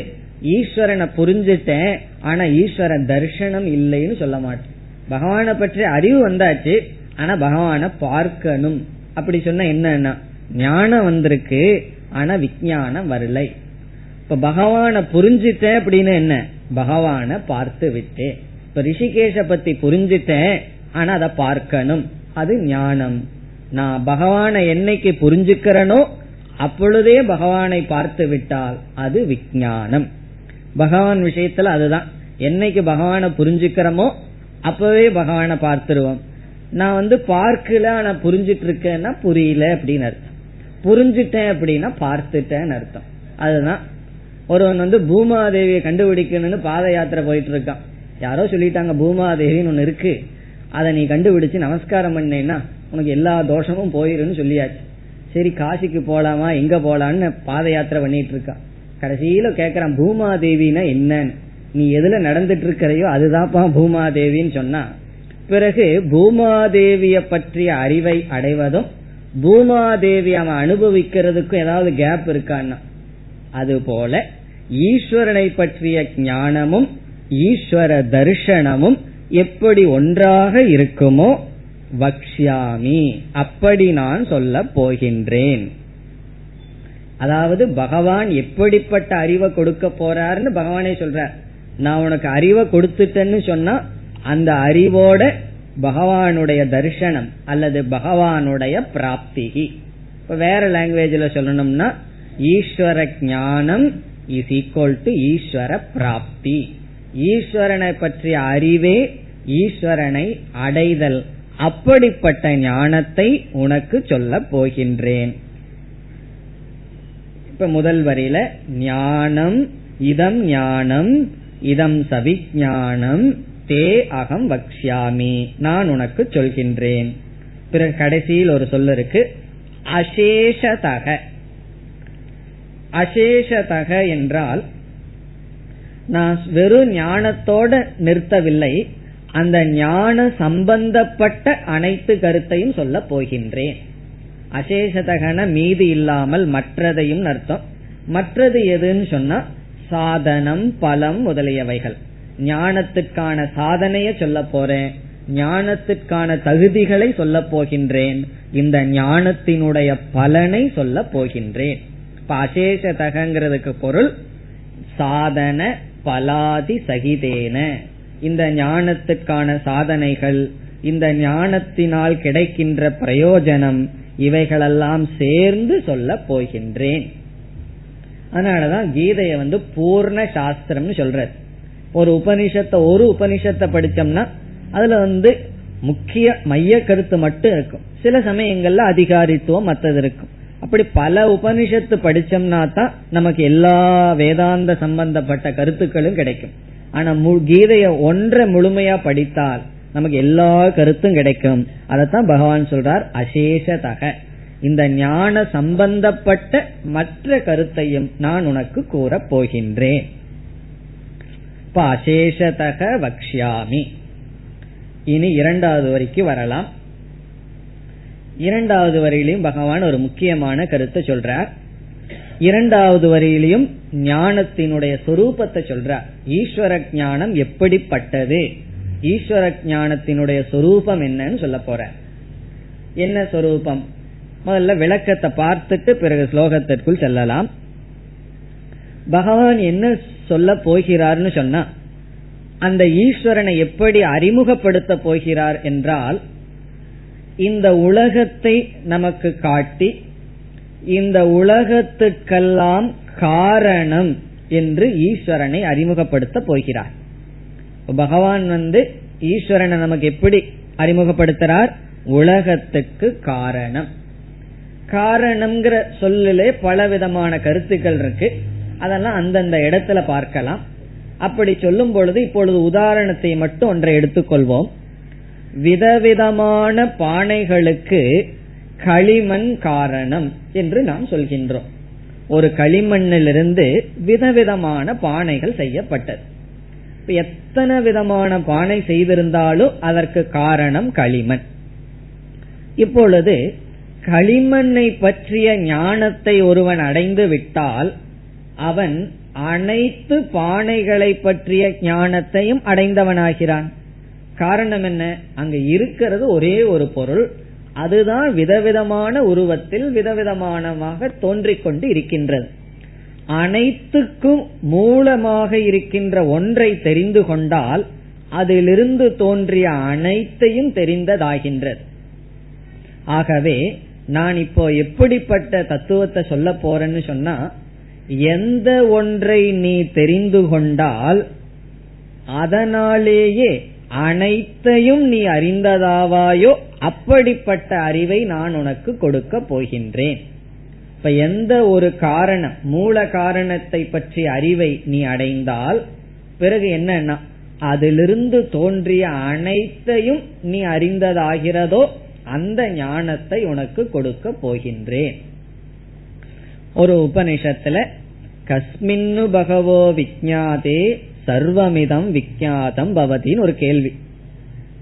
ஈஸ்வரனை புரிஞ்சுட்டேன் ஆனா ஈஸ்வரன் தர்ஷனம் இல்லைன்னு சொல்ல மாட்டேன். பகவானை பற்றி அறிவு வந்தாச்சு ஆனா பகவான பார்க்கணும். அப்படி சொன்ன என்னன்னா ஞானம் வந்திருக்கு ஆனா விஞ்ஞானம் வரலை. இப்ப பகவான புரிஞ்சுட்டேன் அப்படின்னு என்ன? பகவான பார்த்து விட்டேன். இப்ப ரிஷிகேஷ பத்தி புரிஞ்சுட்டேன் ஆனா அதை பார்க்கணும். அது ஞானம். நான் பகவான என்னைக்கு புரிஞ்சுக்கிறனோ அப்பொழுதே பகவானை பார்த்து விட்டால் அது விஞ்ஞானம். பகவான் விஷயத்துல அதுதான். என்னைக்கு பகவான புரிஞ்சுக்கிறோமோ அப்பவே பகவான பார்த்துருவோம். நான் வந்து பார்க்கல ஆனா புரிஞ்சிட்டு இருக்கேன்னா புரியல அப்படின்னு அர்த்தம். புரிஞ்சுட்டேன் அப்படின்னா பார்த்துட்டேன்னு அர்த்தம். அதுதான் ஒருவன் வந்து பூமாதேவியை கண்டுபிடிக்கணும்னு பாத யாத்திரை போயிட்டு இருக்கான் யாரோ சொல்லிட்டாங்க பூமாதேவின்னு ஒன்னு இருக்கு. அதை நீ கண்டுபிடிச்சு நமஸ்காரம் பண்ணேன்னா உனக்கு எல்லா தோஷமும் போயிருன்னு சொல்லியாச்சு. சரி காசிக்கு போலாமா எங்க போலான்னு பாத யாத்திரை பண்ணிட்டு இருக்கான் கடைசியில கேக்குறான் பூமாதேவினா என்னன்னு. நீ எதுல நடந்துட்டு இருக்கிறையோ அதுதான்ப்பா பூமாதேவின்னு சொன்னா. பிறகு பூமாதேவிய பற்றிய அறிவை அடைவதும் பூமாதேவி அவன் அனுபவிக்கிறதுக்கும் ஏதாவது கேப் இருக்கான்னா அதுபோல ஈஸ்வரனை பற்றிய ஞானமும் ஈஸ்வர தர்ஷனமும் எப்படி ஒன்றாக இருக்குமோ வக்ஷாமி அப்படி நான் சொல்ல போகின்றேன். அதாவது பகவான் எப்படிப்பட்ட அறிவை கொடுக்க போறாருன்னு பகவானே சொல்றார். நான் உனக்கு அறிவை கொடுத்துட்டேன்னு சொன்னா அந்த அறிவோட பகவானுடைய தரிசனம் அல்லது பகவானுடைய பிராப்திகி. இப்ப வேற லாங்குவேஜ்ல சொல்லணும்னா ஈஸ்வர ஞானம் இஸ் ஈக்வல் டு ஈஸ்வர பிராப்தி ஈஸ்வரனை பற்றிய அறிவே ஈஸ்வரனை அடைதல். அப்படிப்பட்ட ஞானத்தை உனக்கு சொல்ல போகின்றேன். இப்ப முதல் வரியில ஞானம் இதம் ஞானம் இதம் சவிஞானம் தே அகம் வக்ஷாமி நான் உனக்கு சொல்கின்றேன். பிறகு கடைசியில் ஒரு சொல்லருக்கு அசேஷதக. அசேஷதக என்றால் நான் வெறும் ஞானத்தோட நிறுத்தவில்லை அந்த ஞான சம்பந்தப்பட்ட அனைத்து கருத்தையும் சொல்ல போகின்றேன். அசேஷதகன மீதி இல்லாமல் மற்றதையும் அர்த்தம். மற்றது எதுன்னு சொன்னா சாதனம் பலம் முதலியவைகள். ஞானத்துக்கான சாதனைய சொல்ல போறேன் ஞானத்துக்கான தகுதிகளை சொல்ல போகின்றேன் இந்த ஞானத்தினுடைய பலனை சொல்ல போகின்றேன். இப்ப அசேஷதகங்கிறதுக்கு பொருள் சாதன பலாதி சகிதேன. இந்த ஞானத்துக்கான சாதனைகள் இந்த ஞானத்தினால் கிடைக்கின்ற பிரயோஜனம் இவைகளெல்லாம் சேர்ந்து சொல்ல போகின்றேன். அதனாலதான் கீதைய வந்து பூர்ண சாஸ்திரம்னு சொல்ற ஒரு உபனிஷத்தை ஒரு உபனிஷத்தை படிச்சோம்னா அதுல வந்து முக்கிய மைய கருத்து மட்டும் இருக்கும். சில சமயங்கள்ல அதிகாரித்துவம் மற்றது இருக்கும். அப்படி பல உபனிஷத்து படிச்சோம்னா தான் நமக்கு எல்லா வேதாந்த சம்பந்தப்பட்ட கருத்துக்களும் கிடைக்கும். ஆனா கீதைய ஒன்றை முழுமையா படித்தால் நமக்கு எல்லா கருத்தும் கிடைக்கும். அதத்தான் பகவான் சொல்றார் அசேஷதக. இந்த ஞான சம்பந்தப்பட்ட மற்ற கருத்தையும் நான் உனக்கு கூறப் போகின்றேன். இப்ப அசேஷதக வக்ஷாமி இனி இரண்டாவது வரைக்கும் வரலாம். இரண்டாவது வரையிலையும் பகவான் ஒரு முக்கியமான கருத்தை சொல்றார். இரண்டாவது வரையிலையும் ஞானத்தினுடைய சொரூபத்தை சொல்றார். ஈஸ்வர ஞானம் எப்படிப்பட்டது? ஈஸ்வர ஞானத்தினுடைய சொரூபம் என்னன்னு சொல்ல போற என்ன சொரூபம்? முதல்ல விளக்கத்தை பார்த்துட்டு பிறகு ஸ்லோகத்திற்குள் செல்லலாம். பகவான் என்ன சொல்ல போகிறார்னு சொன்னா அந்த ஈஸ்வரனை எப்படி அறிமுகப்படுத்த போகிறார் என்றால் இந்த உலகத்தை நமக்கு காட்டி இந்த உலகத்துக்கெல்லாம் காரணம் என்று ஈஸ்வரனை அறிமுகப்படுத்த போகிறார். பகவான் வந்து ஈஸ்வரனை நமக்கு எப்படி அறிமுகப்படுத்துறார்? உலகத்துக்கு காரணம். காரணம்ங்கிற சொல்லிலே பல விதமான கருத்துக்கள் இருக்கு. அதெல்லாம் அந்தந்த இடத்துல பார்க்கலாம். அப்படி சொல்லும் பொழுது இப்பொழுது உதாரணத்தை மட்டும் ஒன்றை எடுத்துக்கொள்வோம். விதவிதமான பானைகளுக்கு களிமண் காரணம் என்று நாம் சொல்கின்றோம். ஒரு களிமண்ணிலிருந்து விதவிதமான பானைகள் செய்யப்பட்டது. எத்தனை விதமான பானை செய்திருந்தாலும் அதற்கு காரணம் களிமண். இப்பொழுது களிமண்ணை பற்றிய ஞானத்தை ஒருவன் அடைந்து விட்டால் அவன் அனைத்து பானைகளை பற்றிய ஞானத்தையும் அடைந்தவனாகிறான். காரணம் என்ன? அங்க இருக்கிறது ஒரே ஒரு பொருள். அதுதான் விதவிதமான உருவத்தில் விதவிதமானமாக தோன்றிக் கொண்டு இருக்கின்றது. அனைத்துக்கும் மூலமாக இருக்கின்ற ஒன்றை தெரிந்து கொண்டால் அதிலிருந்து தோன்றிய அனைத்தையும் தெரிந்ததாகின்றது. ஆகவே நான் இப்போ எப்படிப்பட்ட தத்துவத்தை சொல்ல போறேன்னு சொன்னா எந்த ஒன்றை நீ தெரிந்து கொண்டால் அதனாலேயே அனைத்தையும் நீ அறிந்ததாவாயோ அப்படிப்பட்ட அறிவை நான் உனக்கு கொடுக்க போகின்றேன். இப்ப எந்த ஒரு காரணம் மூல காரணத்தை பற்றிய அறிவை நீ அடைந்தால் பிறகு என்னன்னா அதிலிருந்து தோன்றிய அனைத்தையும் நீ அறிந்ததாகிறதோ அந்த ஞானத்தை உனக்கு கொடுக்க போகின்றேன். ஒரு உபனிஷத்துல கஸ்மின்னு பகவோ விஜாதே சர்வமிதம் விக்யாதம் பவதின்னு ஒரு கேள்வி.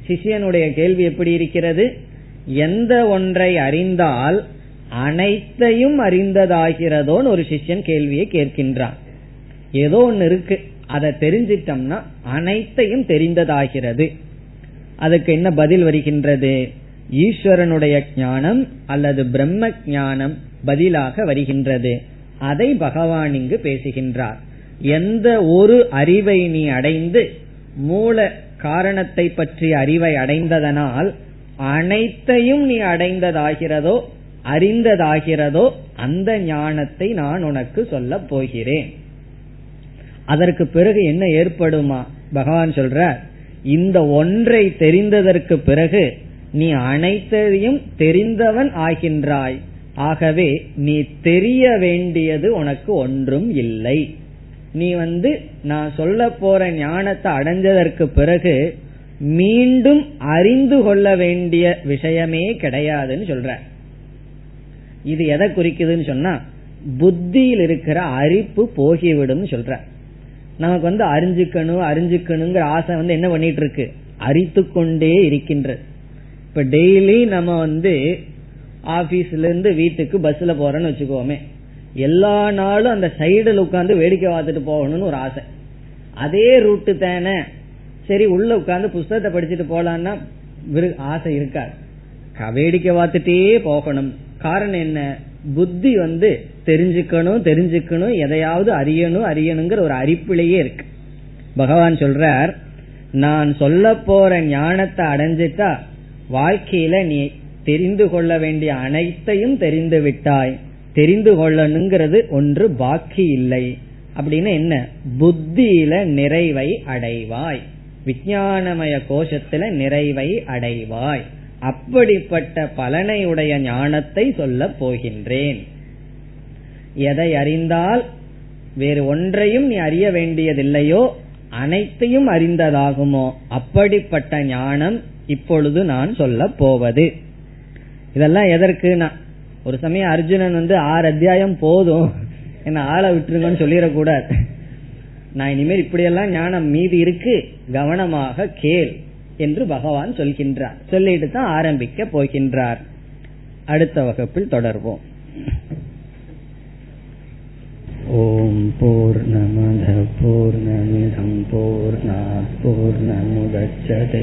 சிஷியனுடைய கேள்வி எப்படி இருக்கிறது? எந்த ஒன்றை அறிந்தால் அனைத்தையும் அறிந்ததாகிறதோன்னு ஒரு சிஷ்யன் கேள்வியை கேட்கின்றான். ஏதோ ஒன்னு இருக்கு. அதை தெரிஞ்சிட்டோம்னா அனைத்தையும் தெரிந்ததாகிறது. அதுக்கு என்ன பதில் வருகின்றது? ஈஸ்வரனுடைய ஞானம் அல்லது பிரம்ம ஞானம் பதிலாக வருகின்றது. அதை பகவான் இங்கு பேசுகின்றார். எந்த ஒரு அறிவை நீ அடைந்து மூல காரணத்தை பற்றிய அறிவை அடைந்ததனால் அனைத்தையும் நீ அடைந்ததாகிறதோ அறிந்ததாகிறதோ அந்த ஞானத்தை நான் உனக்கு சொல்ல போகிறேன். அதற்கு பிறகு என்ன ஏற்படுமா? பகவான் சொல்ற இந்த ஒன்றை தெரிந்ததற்கு பிறகு நீ அனைத்தையும் தெரிந்தவன் ஆகின்றாய். ஆகவே நீ தெரிய வேண்டியது உனக்கு ஒன்றும் இல்லை. நீ வந்து நான் சொல்ல போற ஞானத்தை அடைஞ்சதற்கு பிறகு மீண்டும் அறிந்து கொள்ள வேண்டிய விஷயமே கிடையாதுன்னு சொல்ற. இது எதை குறிக்குதுன்னு சொன்னா புத்தியில் இருக்கிற அரிப்பு போகிவிடும் சொல்ற. நமக்கு வந்து அறிஞ்சுக்கணும் அறிஞ்சுக்கணுங்கிற ஆசை வந்து என்ன பண்ணிட்டு இருக்கு அரித்து கொண்டே இருக்கின்றது. இப்ப டெய்லி நம்ம வந்து ஆபீஸ்ல இருந்து வீட்டுக்கு பஸ்ல போறோம்னு வச்சுக்கோமே. எல்லா நாளும் அந்த சைடுல உட்காந்து வேடிக்கை பார்த்துட்டு போகணும்னு ஒரு ஆசை. அதே ரூட்டு தானே. சரி உள்ள உட்காந்து புஸ்தகத்தை படிச்சுட்டு போலான்னா ஆசை இருக்காது. வேடிக்கை பார்த்துட்டே போகணும். காரணம் என்ன? புத்தி வந்து தெரிஞ்சுக்கணும் தெரிஞ்சுக்கணும் எதையாவது அறியணும் அறியணுங்கிற ஒரு அரிப்பிலேயே இருக்கு. பகவான் சொல்றார் நான் சொல்ல போற ஞானத்தை அடைஞ்சிட்டா வாழ்க்கையில நீ தெரிந்து கொள்ள வேண்டிய அனைத்தையும் தெரிந்து விட்டாய். தெரிந்து கொள்ளணுங்கிறது ஒன்று பாக்கி இல்லை. அப்படின்னு என்ன? புத்தியில நிறைவை அடைவாய். விஞ்ஞானமய கோஷத்துல நிறைவை அடைவாய். அப்படிப்பட்ட பலனை உடைய ஞானத்தை சொல்ல போகின்றேன். எதை அறிந்தால் வேறு ஒன்றையும் நீ அறிய வேண்டியதில்லையோ அனைத்தையும் அறிந்ததாகுமோ? அப்படிப்பட்ட ஞானம் இப்பொழுது நான் சொல்ல போவது. இதெல்லாம் எதற்குனா ஒரு சமயம் அர்ஜுனன் வந்து ஆறு அத்தியாயம் போதும் என்ன ஆளை விட்டுருங்கன்னு சொல்லிடக்கூடாது நான் இனிமேல் இப்படியெல்லாம் ஞானம் மீதி இருக்கு கவனமாக கேள் என்று பகவான் சொல்கின்றார் சொல்லிட்டு தான் ஆரம்பிக்க போகின்றார் அடுத்த வகுப்பில் தொடர்வோம் ॐ पूर्णमद पूर्णमिदं पूर्णात् पूर्णमुदच्छते